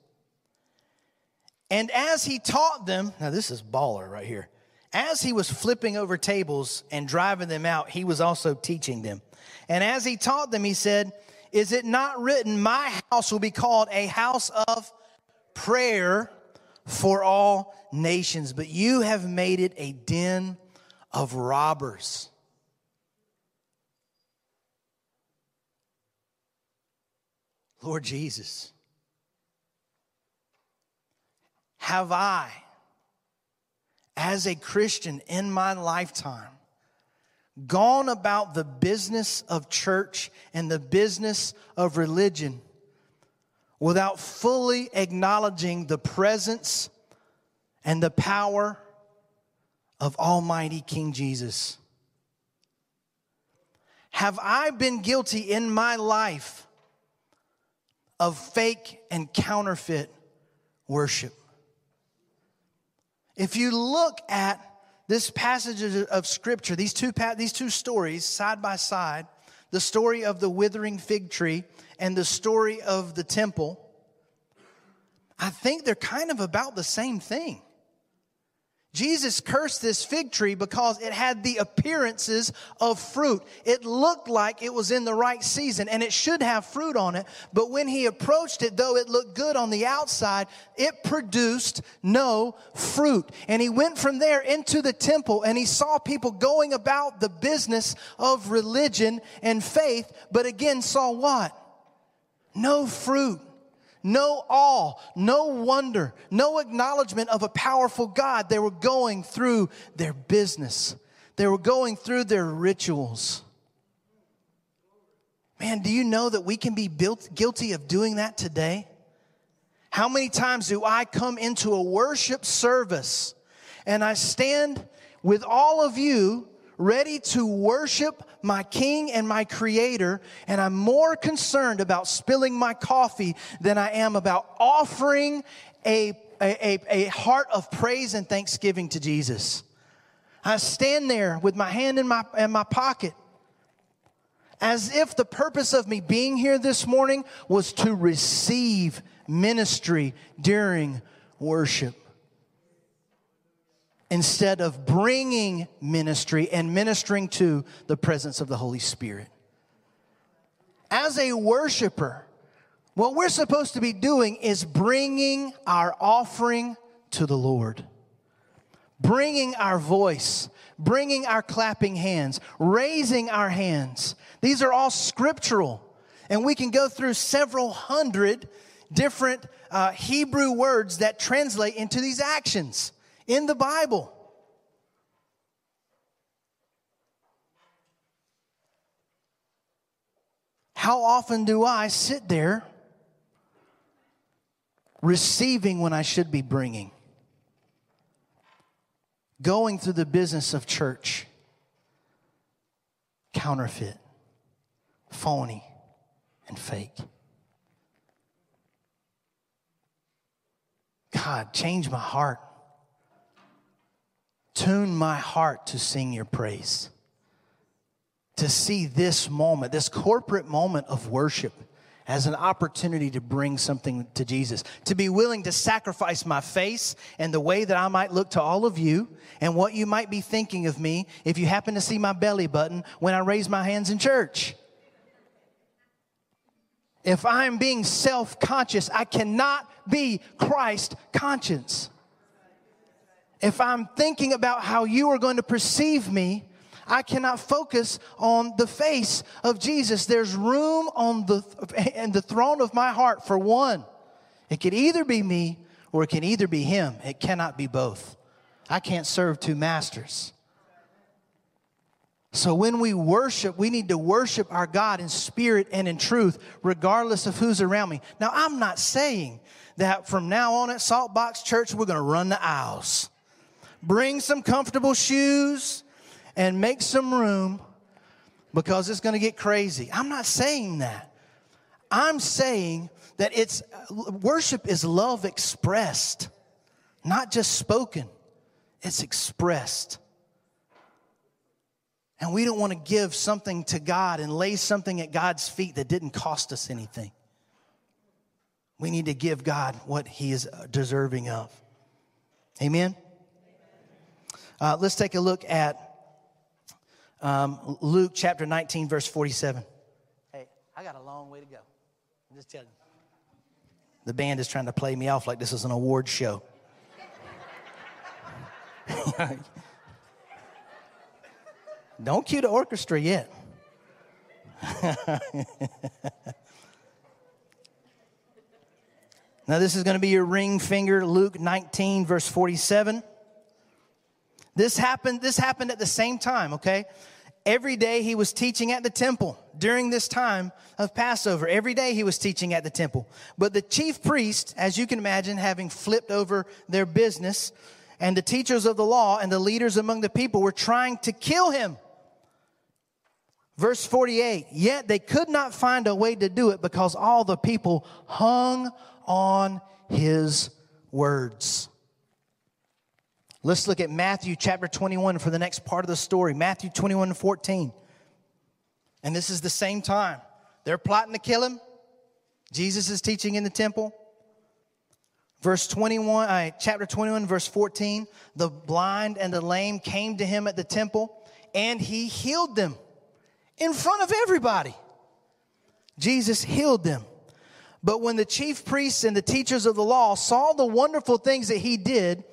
And as he taught them, now this is baller right here. As he was flipping over tables and driving them out, he was also teaching them. And as he taught them, he said, Is it not written, My house will be called a house of prayer for all nations, but you have made it a den of robbers. Lord Jesus, have I, as a Christian in my lifetime, gone about the business of church and the business of religion without fully acknowledging the presence and the power of Almighty King Jesus? Have I been guilty in my life of fake and counterfeit worship. If you look at this passage of scripture, these two, these two stories side by side, the story of the withering fig tree and the story of the temple, I think they're kind of about the same thing. Jesus cursed this fig tree because it had the appearances of fruit. It looked like it was in the right season and it should have fruit on it. But when he approached it, though it looked good on the outside, it produced no fruit. And he went from there into the temple and he saw people going about the business of religion and faith, but again saw what? No fruit no awe, no wonder, no acknowledgement of a powerful God. They were going through their business, they were going through their rituals. Man, do you know that we can be built, guilty of doing that today? How many times do I come into a worship service and I stand with all of you ready to worship my King and my Creator, and I'm more concerned about spilling my coffee than I am about offering a, a, a, heart of praise and thanksgiving to Jesus. I stand there with my hand in my, in my pocket as if the purpose of me being here this morning was to receive ministry during worship instead of bringing ministry and ministering to the presence of the Holy Spirit. As a worshiper, what we're supposed to be doing is bringing our offering to the Lord. Bringing our voice, bringing our clapping hands, raising our hands. These are all scriptural. And we can go through several hundred different uh, Hebrew words that translate into these actions in the Bible. How often do I sit there receiving when I should be bringing? Going through the business of church, counterfeit, phony, and fake. God, change my heart. Tune my heart to sing your praise to see this moment, this corporate moment of worship, as an opportunity to bring something to Jesus, to be willing to sacrifice my face and the way that I might look to all of you and what you might be thinking of me if you happen to see my belly button when I raise my hands in church. If I'm being self conscious, I cannot be Christ conscious. If I'm thinking about how you are going to perceive me, I cannot focus on the face of Jesus. There's room on the and the throne of my heart for one. It could either be me or it can either be him. It cannot be both. I can't serve two masters. So when we worship, we need to worship our God in spirit and in truth, regardless of who's around me. Now, I'm not saying that from now on at Saltbox Church, we're going to run the aisles. Bring some comfortable shoes, and make some room because it's going to get crazy. I'm not saying that. I'm saying that it's worship is love expressed, not just spoken. It's expressed. And we don't want to give something to God and lay something at God's feet that didn't cost us anything. We need to give God what He is uh, deserving of. Amen? Uh, let's take a look at um, Luke chapter 19, verse 47. Hey, I got a long way to go. I'm just telling you. The band is trying to play me off like this is an award show. Don't cue the orchestra yet. now, this is going to be your ring finger, Luke 19, verse 47. This happened, this happened at the same time, okay? Every day he was teaching at the temple during this time of Passover. Every day he was teaching at the temple. But the chief priest, as you can imagine, having flipped over their business, and the teachers of the law and the leaders among the people were trying to kill him. Verse 48 Yet they could not find a way to do it because all the people hung on his words. Let's look at Matthew chapter 21 for the next part of the story. Matthew 21 14. And this is the same time. They're plotting to kill him. Jesus is teaching in the temple. Verse 21, uh, chapter 21, verse 14. The blind and the lame came to him at the temple, and he healed them in front of everybody. Jesus healed them. But when the chief priests and the teachers of the law saw the wonderful things that he did,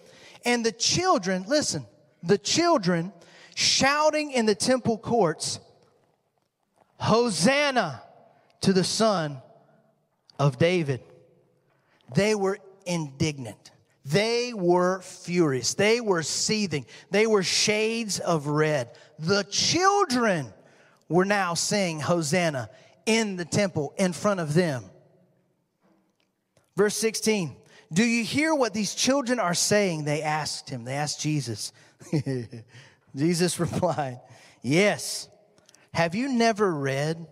and the children, listen, the children shouting in the temple courts, Hosanna to the Son of David. They were indignant. They were furious. They were seething. They were shades of red. The children were now saying Hosanna in the temple in front of them. Verse 16 do you hear what these children are saying? They asked him. They asked Jesus. Jesus replied, Yes. Have you never read,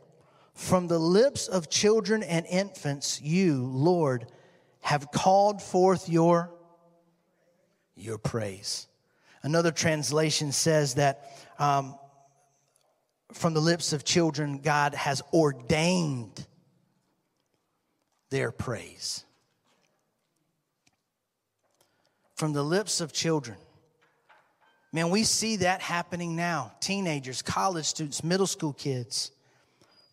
From the lips of children and infants, you, Lord, have called forth your, your praise? Another translation says that um, from the lips of children, God has ordained their praise from the lips of children. Man, we see that happening now. Teenagers, college students, middle school kids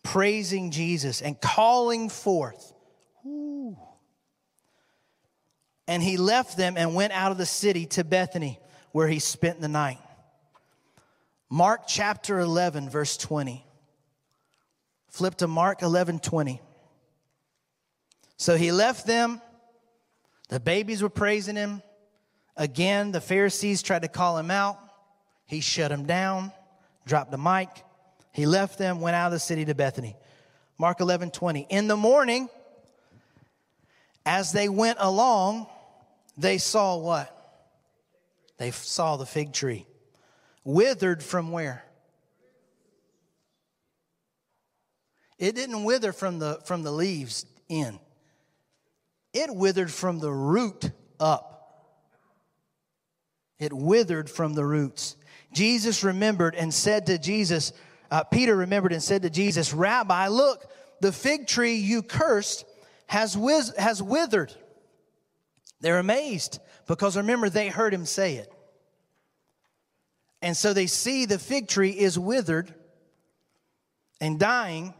praising Jesus and calling forth. Ooh. And he left them and went out of the city to Bethany, where he spent the night. Mark chapter 11, verse 20. Flip to Mark 11, 20. So he left them. The babies were praising him. Again, the Pharisees tried to call him out. He shut him down, dropped the mic. He left them, went out of the city to Bethany. Mark 11, 20. In the morning, as they went along, they saw what? They saw the fig tree. Withered from where? It didn't wither from the, from the leaves in, it withered from the root up. It withered from the roots. Jesus remembered and said to Jesus, uh, Peter remembered and said to Jesus, Rabbi, look, the fig tree you cursed has, wiz- has withered. They're amazed because remember, they heard him say it. And so they see the fig tree is withered and dying,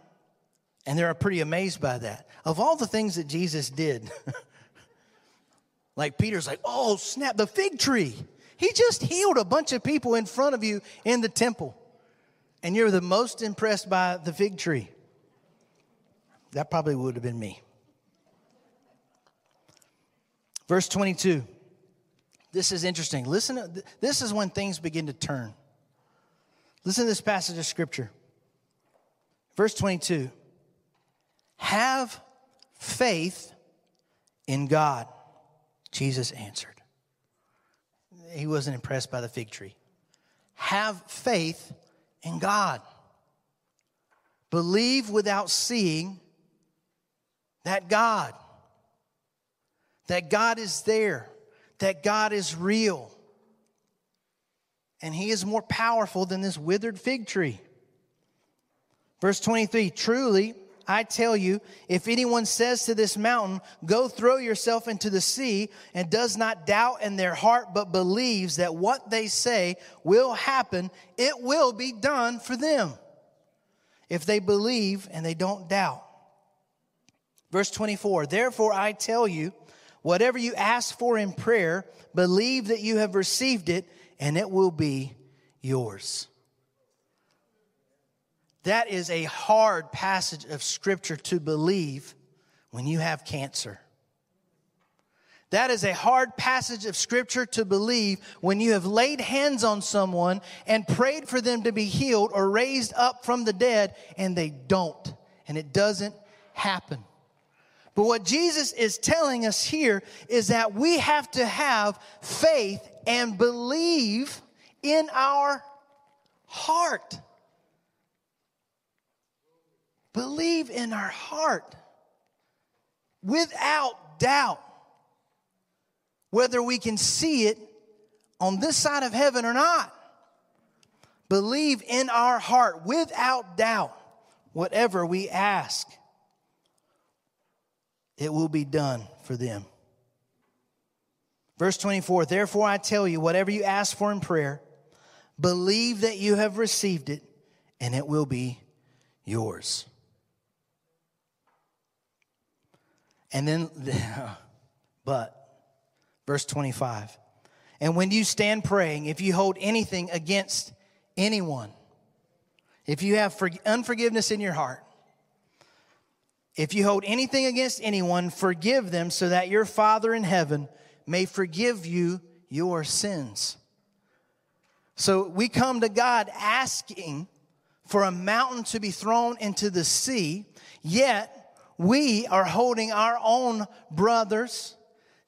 and they're pretty amazed by that. Of all the things that Jesus did, like Peter's like, oh, snap, the fig tree. He just healed a bunch of people in front of you in the temple, and you're the most impressed by the fig tree. That probably would have been me. Verse 22. This is interesting. Listen, this is when things begin to turn. Listen to this passage of scripture. Verse 22 Have faith in God. Jesus answered. He wasn't impressed by the fig tree. Have faith in God. Believe without seeing that God, that God is there that God is real and he is more powerful than this withered fig tree. Verse 23 Truly, I tell you, if anyone says to this mountain, Go throw yourself into the sea, and does not doubt in their heart, but believes that what they say will happen, it will be done for them. If they believe and they don't doubt. Verse 24 Therefore, I tell you, Whatever you ask for in prayer, believe that you have received it and it will be yours. That is a hard passage of scripture to believe when you have cancer. That is a hard passage of scripture to believe when you have laid hands on someone and prayed for them to be healed or raised up from the dead and they don't. And it doesn't happen. But what Jesus is telling us here is that we have to have faith and believe in our heart. Believe in our heart without doubt. Whether we can see it on this side of heaven or not. Believe in our heart without doubt whatever we ask it will be done for them. Verse 24 Therefore I tell you, whatever you ask for in prayer, believe that you have received it, and it will be yours. And then, but, verse 25. And when you stand praying, if you hold anything against anyone, if you have unforgiveness in your heart, if you hold anything against anyone, forgive them so that your Father in heaven may forgive you your sins. So we come to God asking for a mountain to be thrown into the sea, yet we are holding our own brothers,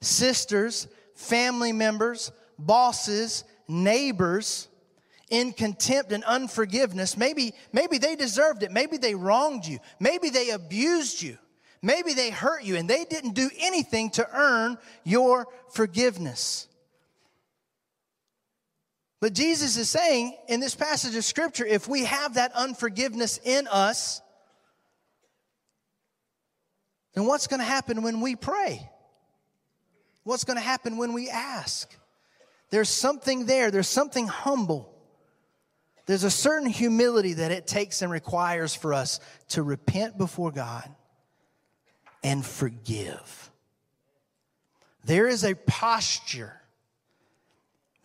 sisters, family members, bosses, neighbors in contempt and unforgiveness, maybe, maybe they deserved it. Maybe they wronged you. Maybe they abused you. Maybe they hurt you and they didn't do anything to earn your forgiveness. But Jesus is saying in this passage of scripture if we have that unforgiveness in us, then what's going to happen when we pray? What's going to happen when we ask? There's something there, there's something humble there's a certain humility that it takes and requires for us to repent before God and forgive. There is a posture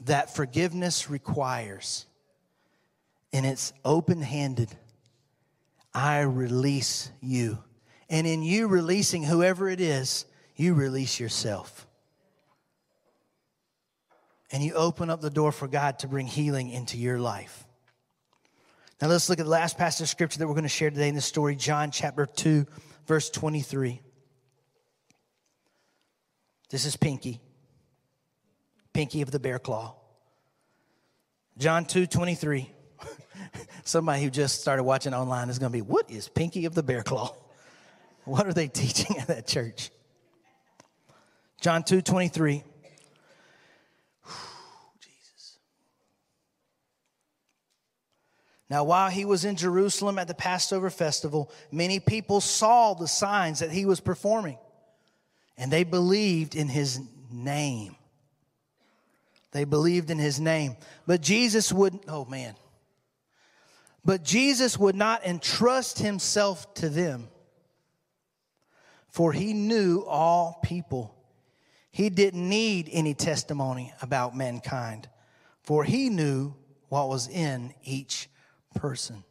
that forgiveness requires, and it's open handed. I release you. And in you releasing whoever it is, you release yourself. And you open up the door for God to bring healing into your life. Now let's look at the last passage of scripture that we're going to share today in the story, John chapter 2, verse 23. This is Pinky. Pinky of the bear claw. John 2, 23. Somebody who just started watching online is going to be, what is Pinky of the bear claw? What are they teaching at that church? John 2, 23. Now, while he was in Jerusalem at the Passover festival, many people saw the signs that he was performing, and they believed in his name. They believed in his name. But Jesus wouldn't. oh man. But Jesus would not entrust himself to them, for he knew all people. He didn't need any testimony about mankind, for he knew what was in each person.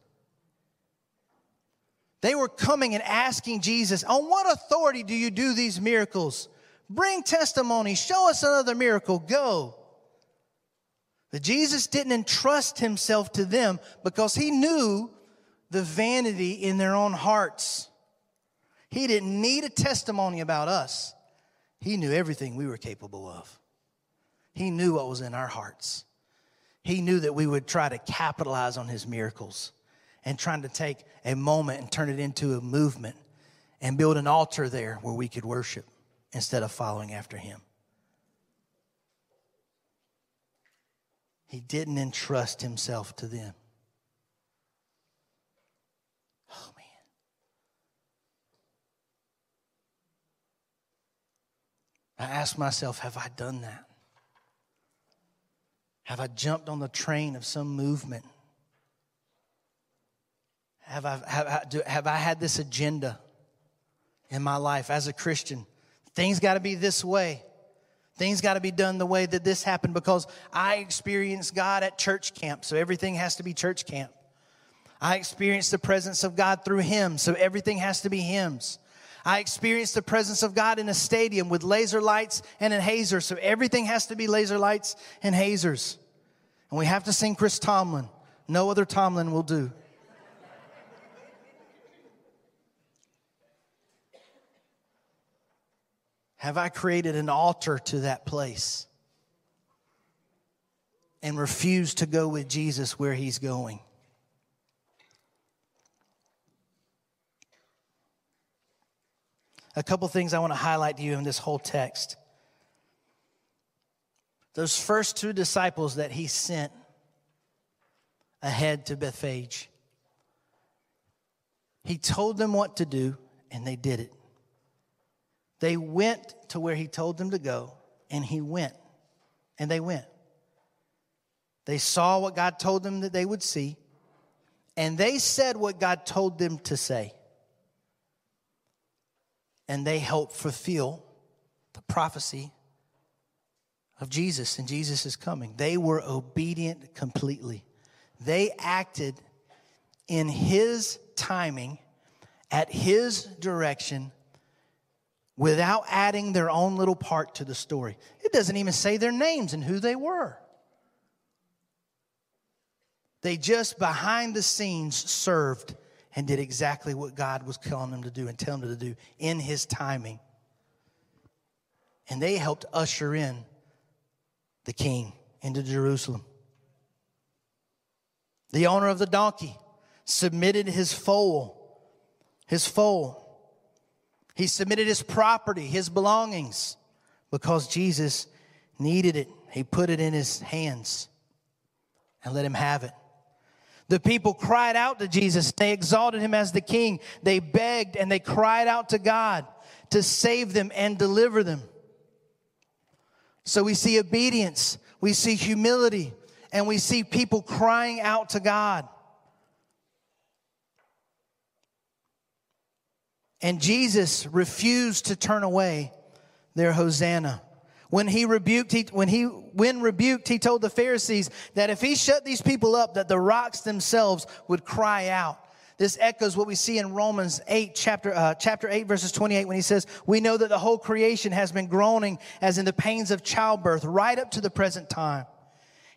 They were coming and asking Jesus, On what authority do you do these miracles? Bring testimony, show us another miracle, go. But Jesus didn't entrust himself to them because he knew the vanity in their own hearts. He didn't need a testimony about us. He knew everything we were capable of. He knew what was in our hearts. He knew that we would try to capitalize on his miracles and trying to take a moment and turn it into a movement and build an altar there where we could worship instead of following after him. He didn't entrust himself to them. I ask myself, have I done that? Have I jumped on the train of some movement? Have I, have, i have I had this agenda in my life as a Christian? Things got to be this way. Things got to be done the way that this happened because I experienced God at church camp, so everything has to be church camp. I experienced the presence of God through hymns, so everything has to be hymns. I experienced the presence of God in a stadium with laser lights and a hazer. So everything has to be laser lights and hazers. And we have to sing Chris Tomlin. No other Tomlin will do. Have I created an altar to that place and refused to go with Jesus where he's going? A couple things I want to highlight to you in this whole text. Those first two disciples that he sent ahead to Bethphage, he told them what to do, and they did it. They went to where he told them to go, and he went, and they went. They saw what God told them that they would see, and they said what God told them to say and they help fulfill the prophecy of Jesus and Jesus is coming. They were obedient completely. They acted in His timing, at His direction, without adding their own little part to the story. It doesn't even say their names and who they were. They just behind the scenes served and did exactly what God was calling them to do and telling them to do in His timing. And they helped usher in the king into Jerusalem. The owner of the donkey submitted his foal, his foal. He submitted his property, his belongings, because Jesus needed it. He put it in his hands and let him have it. The people cried out to Jesus. They exalted him as the king. They begged and they cried out to God to save them and deliver them. So we see obedience, we see humility, and we see people crying out to God. And Jesus refused to turn away their Hosanna. When he rebuked, he, when he, when rebuked, he told the Pharisees that if he shut these people up, that the rocks themselves would cry out. This echoes what we see in Romans 8, chapter, uh, chapter 8, verses 28, when he says, We know that the whole creation has been groaning as in the pains of childbirth right up to the present time.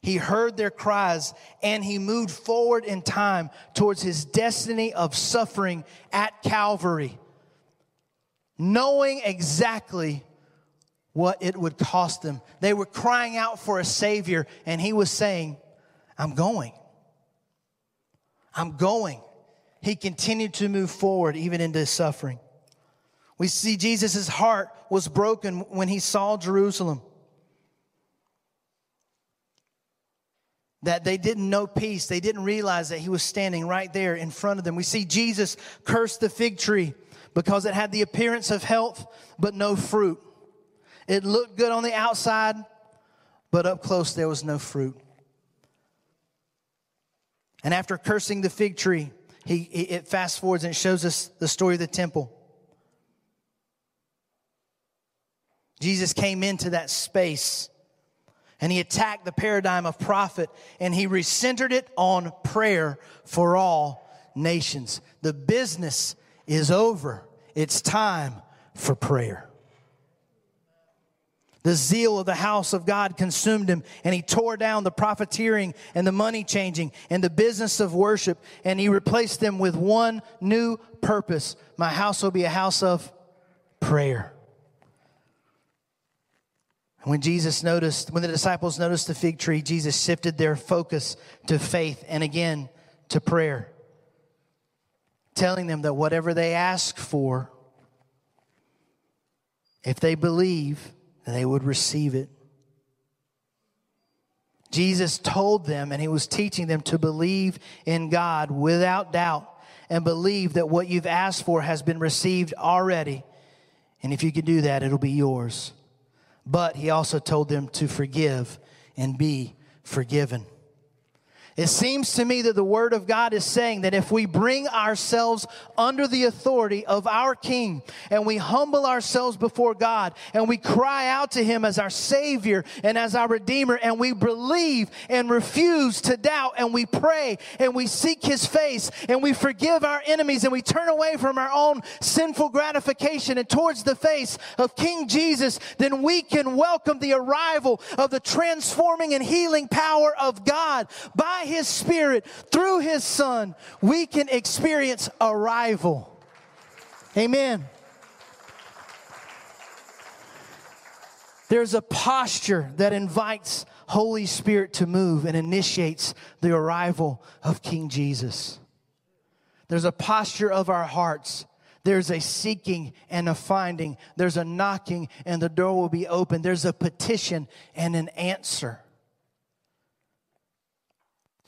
He heard their cries and he moved forward in time towards his destiny of suffering at Calvary, knowing exactly what it would cost them. They were crying out for a Savior, and he was saying, I'm going. I'm going he continued to move forward even into suffering. We see Jesus' heart was broken when he saw Jerusalem. That they didn't know peace. They didn't realize that he was standing right there in front of them. We see Jesus curse the fig tree because it had the appearance of health, but no fruit. It looked good on the outside, but up close there was no fruit. And after cursing the fig tree, he, it fast forwards and shows us the story of the temple. Jesus came into that space and he attacked the paradigm of prophet and he recentered it on prayer for all nations. The business is over. It's time for prayer. The zeal of the house of God consumed him, and he tore down the profiteering and the money changing and the business of worship, and he replaced them with one new purpose My house will be a house of prayer. When Jesus noticed, when the disciples noticed the fig tree, Jesus shifted their focus to faith and again to prayer, telling them that whatever they ask for, if they believe, and they would receive it. Jesus told them, and he was teaching them to believe in God without doubt and believe that what you've asked for has been received already. And if you can do that, it'll be yours. But he also told them to forgive and be forgiven. It seems to me that the Word of God is saying that if we bring ourselves under the authority of our King and we humble ourselves before God and we cry out to Him as our Savior and as our Redeemer and we believe and refuse to doubt and we pray and we seek His face and we forgive our enemies and we turn away from our own sinful gratification and towards the face of King Jesus, then we can welcome the arrival of the transforming and healing power of God by His Spirit, through His Son, we can experience arrival. Amen. There's a posture that invites Holy Spirit to move and initiates the arrival of King Jesus. There's a posture of our hearts. There's a seeking and a finding. There's a knocking and the door will be open. There's a petition and an answer.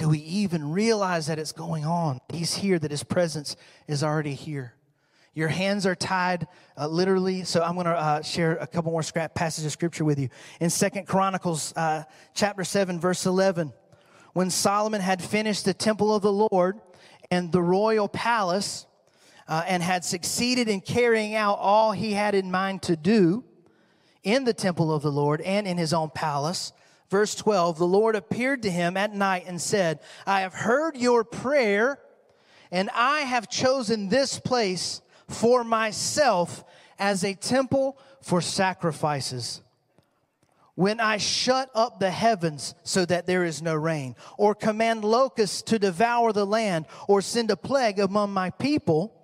Do we even realize that it's going on? He's here, that His presence is already here. Your hands are tied uh, literally. So I'm going to uh, share a couple more scrap passages of scripture with you. In Second Chronicles uh, chapter 7, verse 11, when Solomon had finished the temple of the Lord and the royal palace uh, and had succeeded in carrying out all he had in mind to do in the temple of the Lord and in his own palace, Verse 12 The Lord appeared to him at night and said, I have heard your prayer, and I have chosen this place for myself as a temple for sacrifices. When I shut up the heavens so that there is no rain, or command locusts to devour the land, or send a plague among my people,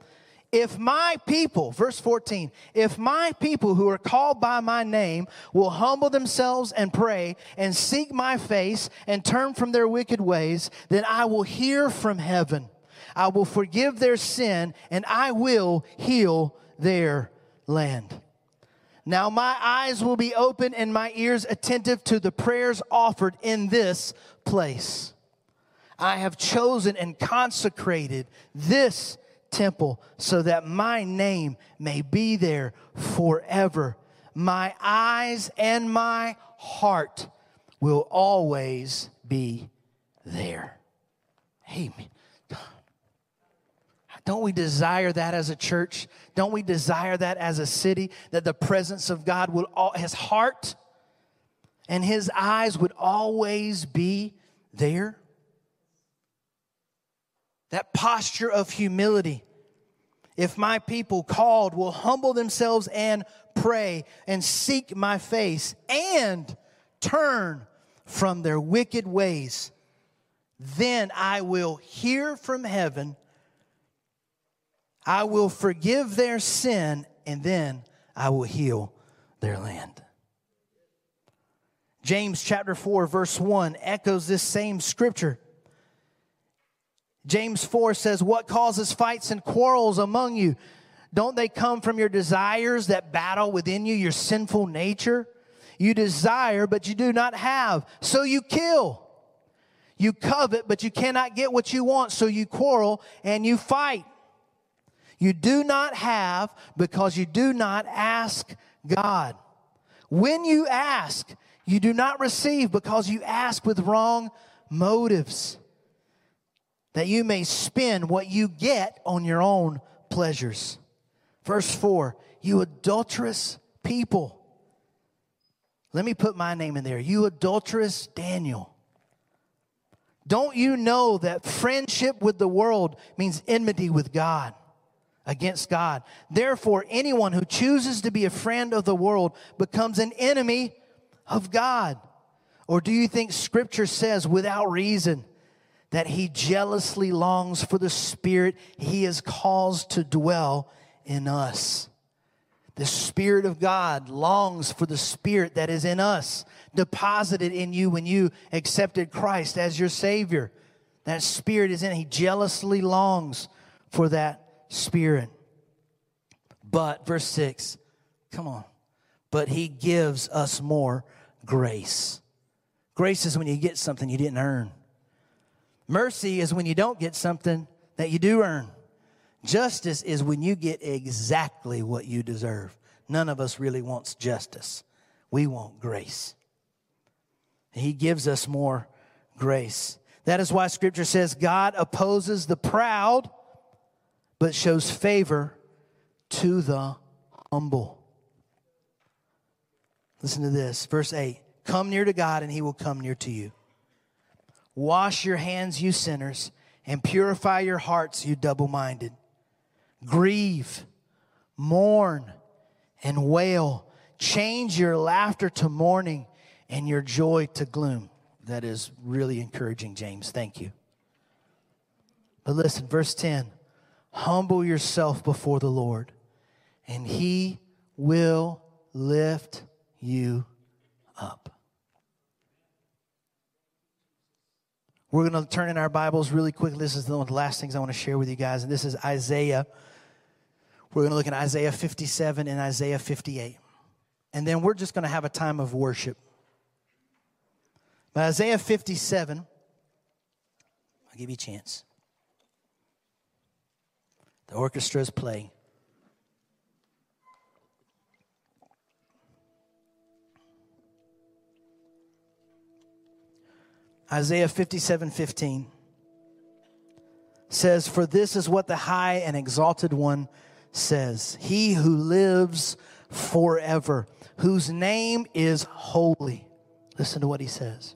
if my people, verse 14, if my people who are called by my name will humble themselves and pray and seek my face and turn from their wicked ways, then I will hear from heaven. I will forgive their sin and I will heal their land. Now my eyes will be open and my ears attentive to the prayers offered in this place. I have chosen and consecrated this temple so that my name may be there forever. My eyes and my heart will always be there. Amen. Don't we desire that as a church? Don't we desire that as a city? That the presence of God will, all, his heart and his eyes would always be there. That posture of humility. If my people called will humble themselves and pray and seek my face and turn from their wicked ways, then I will hear from heaven. I will forgive their sin, and then I will heal their land. James chapter 4, verse 1 echoes this same scripture. James 4 says, What causes fights and quarrels among you? Don't they come from your desires that battle within you, your sinful nature? You desire, but you do not have, so you kill. You covet, but you cannot get what you want, so you quarrel and you fight. You do not have because you do not ask God. When you ask, you do not receive because you ask with wrong motives, that you may spend what you get on your own pleasures. Verse 4 You adulterous people. Let me put my name in there. You adulterous Daniel. Don't you know that friendship with the world means enmity with God? against God. Therefore, anyone who chooses to be a friend of the world becomes an enemy of God. Or do you think scripture says without reason that he jealously longs for the spirit he has caused to dwell in us? The Spirit of God longs for the Spirit that is in us, deposited in you when you accepted Christ as your Savior. That Spirit is in. He jealously longs for that Spirit. But, verse 6, come on. But He gives us more grace. Grace is when you get something you didn't earn. Mercy is when you don't get something that you do earn. Justice is when you get exactly what you deserve. None of us really wants justice. We want grace. He gives us more grace. That is why scripture says God opposes the proud, but shows favor to the humble. Listen to this, verse 8 Come near to God, and he will come near to you. Wash your hands, you sinners, and purify your hearts, you double minded. Grieve, mourn, and wail. Change your laughter to mourning and your joy to gloom. That is really encouraging, James. Thank you. But listen, verse 10 Humble yourself before the Lord, and he will lift you up. We're going to turn in our Bibles really quickly. This is one of the last things I want to share with you guys, and this is Isaiah. We're going to look at Isaiah 57 and Isaiah 58. And then we're just going to have a time of worship. But Isaiah 57, I'll give you a chance. The orchestra is playing. Isaiah 57 15 says, For this is what the high and exalted one says He who lives forever, whose name is holy. Listen to what he says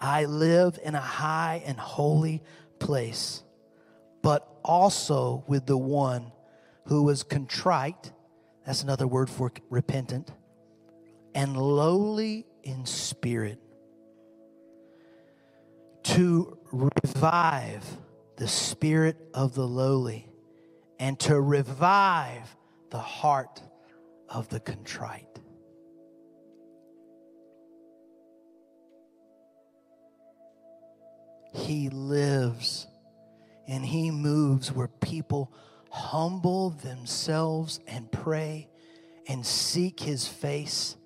I live in a high and holy place, but also with the one who is contrite. That's another word for repentant and lowly in spirit to revive the spirit of the lowly and to revive the heart of the contrite. He lives and he moves where people humble themselves and pray and seek his face,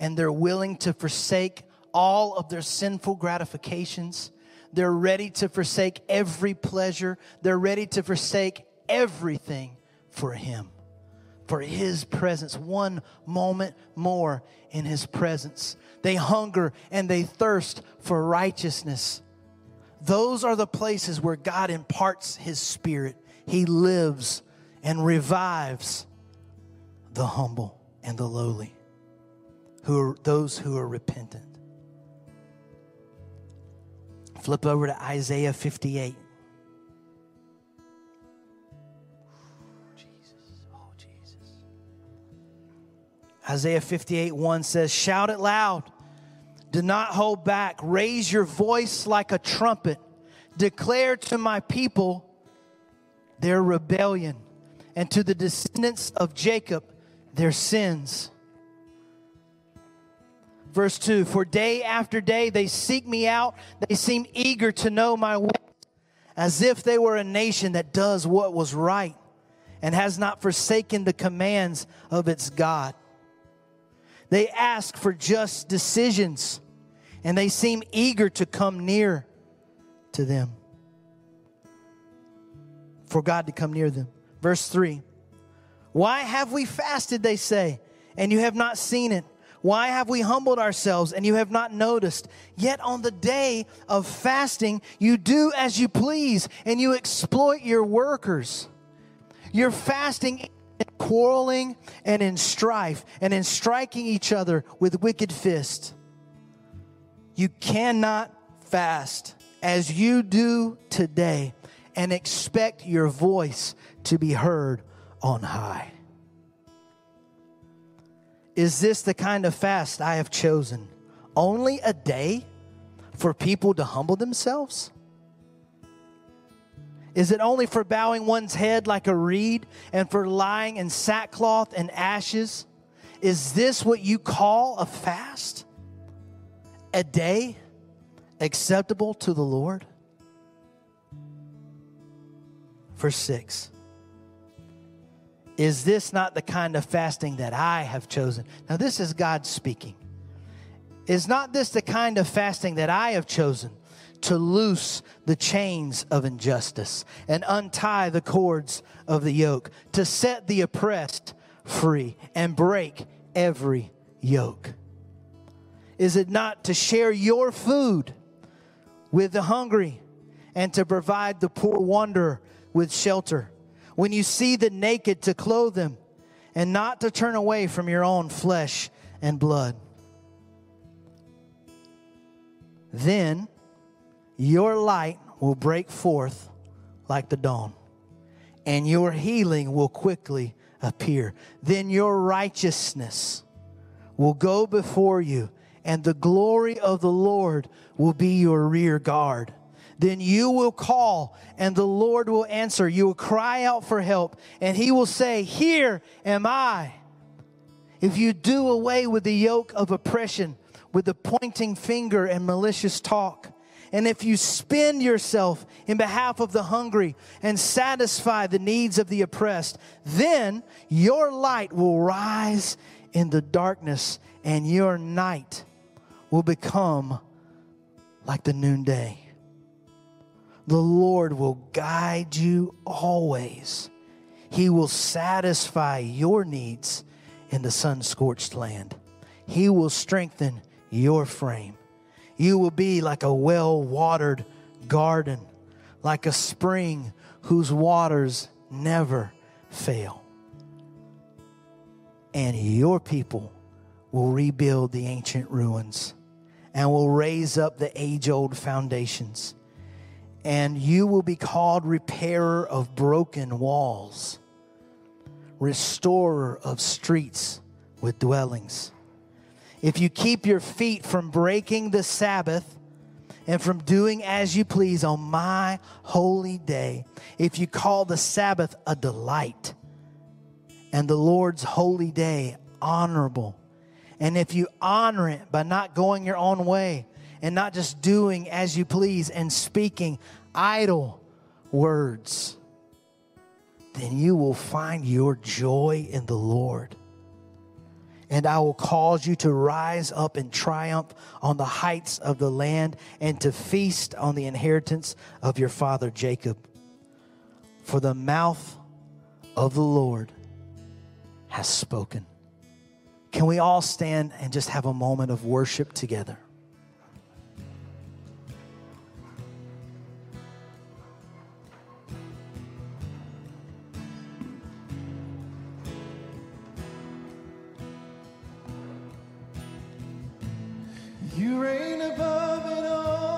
and they're willing to forsake all of their sinful gratifications. They're ready to forsake every pleasure. They're ready to forsake everything for Him, for His presence. One moment more in His presence. They hunger and they thirst for righteousness. Those are the places where God imparts His Spirit. He lives and revives the humble and the lowly. who are those who are repentant. Flip over to Isaiah 58. Isaiah 58 1 says, Shout it loud. Do not hold back. Raise your voice like a trumpet. Declare to my people their rebellion, and to the descendants of Jacob their sins. Verse 2 For day after day they seek me out, they seem eager to know my ways, as if they were a nation that does what was right and has not forsaken the commands of its God. They ask for just decisions, and they seem eager to come near to them. For God to come near them. Verse 3 Why have we fasted, they say, and you have not seen it? Why have we humbled ourselves and you have not noticed? Yet on the day of fasting, you do as you please and you exploit your workers. You're fasting in quarreling and in strife and in striking each other with wicked fists. You cannot fast as you do today and expect your voice to be heard on high. Is this the kind of fast I have chosen? Only a day for people to humble themselves? Is it only for bowing one's head like a reed and for lying in sackcloth and ashes? Is this what you call a fast? A day acceptable to the Lord? Verse 6. Is this not the kind of fasting that I have chosen? Now, this is God speaking. Is not this the kind of fasting that I have chosen? to loose the chains of injustice and untie the cords of the yoke, to set the oppressed free and break every yoke? Is it not to share your food with the hungry and to provide the poor wanderer with shelter? When you see the naked, to clothe them and not to turn away from your own flesh and blood? Then your light will break forth like the dawn, and your healing will quickly appear. Then your righteousness will go before you, and the glory of the Lord will be your rear guard. Then you will call, and the Lord will answer. You will cry out for help, and he will say, Here am I. If you do away with the yoke of oppression, with the pointing finger and malicious talk, and if you spend yourself in behalf of the hungry and satisfy the needs of the oppressed, then your light will rise in the darkness and your night will become like the noonday. The Lord will guide you always. He will satisfy your needs in the sun scorched land. He will strengthen your frame. You will be like a well watered garden, like a spring whose waters never fail. And your people will rebuild the ancient ruins and will raise up the age old foundations. And you will be called repairer of broken walls, restorer of streets with dwellings. If you keep your feet from breaking the Sabbath and from doing as you please on my holy day, if you call the Sabbath a delight and the Lord's holy day honorable, and if you honor it by not going your own way and not just doing as you please and speaking idle words, then you will find your joy in the Lord and I will cause you to rise up in triumph on the heights of the land and to feast on the inheritance of your father Jacob. For the mouth of the Lord has spoken. Can we all stand and just have a moment of worship together? You reign above it all.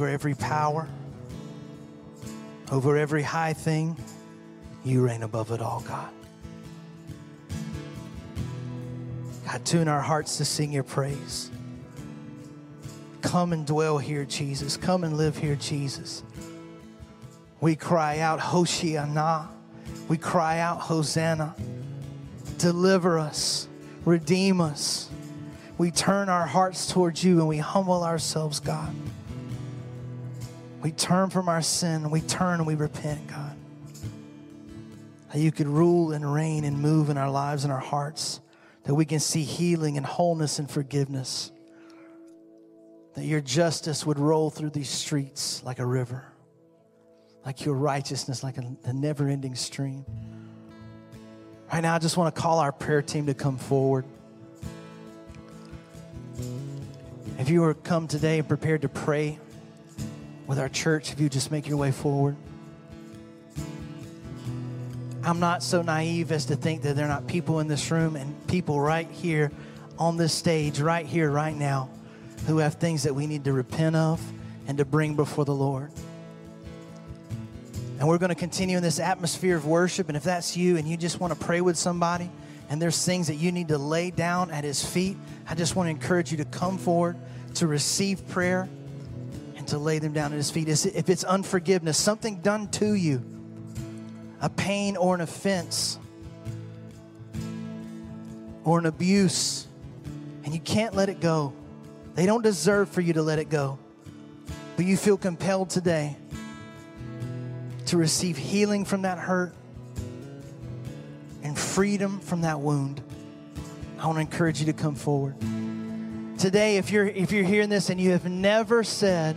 Over every power, over every high thing. You reign above it all, God. God, tune our hearts to sing your praise. Come and dwell here, Jesus. Come and live here, Jesus. We cry out, Hoshiana. We cry out, Hosanna. Deliver us, redeem us. We turn our hearts towards you and we humble ourselves, God. We turn from our sin, we turn and we repent, God. That you could rule and reign and move in our lives and our hearts, that we can see healing and wholeness and forgiveness. That your justice would roll through these streets like a river, like your righteousness, like a, a never ending stream. Right now, I just want to call our prayer team to come forward. If you were come today and prepared to pray with our church, if you just make your way forward. I'm not so naive as to think that there are not people in this room and people right here on this stage, right here, right now, who have things that we need to repent of and to bring before the Lord. And we're going to continue in this atmosphere of worship. And if that's you and you just want to pray with somebody and there's things that you need to lay down at his feet, I just want to encourage you to come forward to receive prayer to lay them down at his feet. If it's unforgiveness, something done to you, a pain or an offense or an abuse, and you can't let it go, they don't deserve for you to let it go. But you feel compelled today to receive healing from that hurt and freedom from that wound. I want to encourage you to come forward. Today, if you're if you're hearing this and you have never said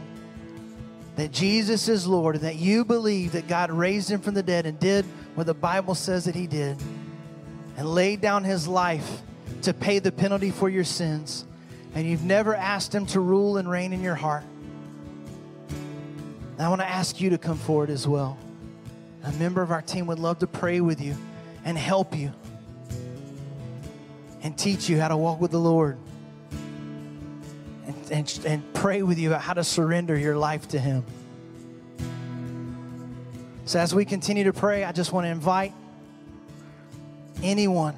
that Jesus is Lord and that you believe that God raised him from the dead and did what the Bible says that he did and laid down his life to pay the penalty for your sins, and you've never asked him to rule and reign in your heart, I want to ask you to come forward as well. A member of our team would love to pray with you and help you and teach you how to walk with the Lord and, and, and pray with you about how to surrender your life to Him. So, as we continue to pray, I just want to invite anyone,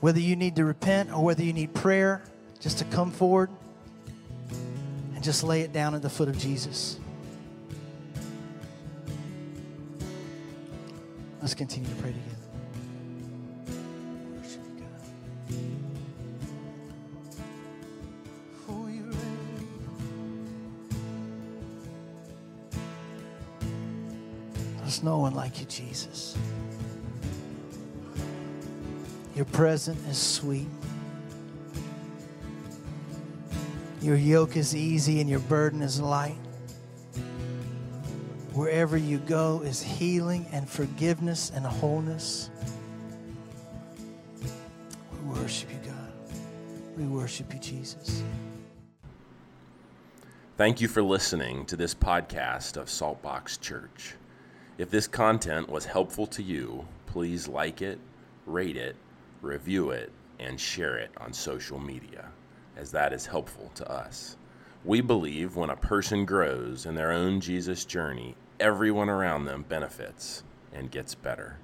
whether you need to repent or whether you need prayer, just to come forward and just lay it down at the foot of Jesus. Let's continue to pray together. There's no one like you, Jesus. Your presence is sweet. Your yoke is easy and your burden is light. Wherever you go is healing and forgiveness and wholeness. We worship you, God. We worship you, Jesus. Thank you for listening to this podcast of Saltbox Church. If this content was helpful to you, please like it, rate it, review it, and share it on social media, as that is helpful to us. We believe when a person grows in their own Jesus journey, everyone around them benefits and gets better.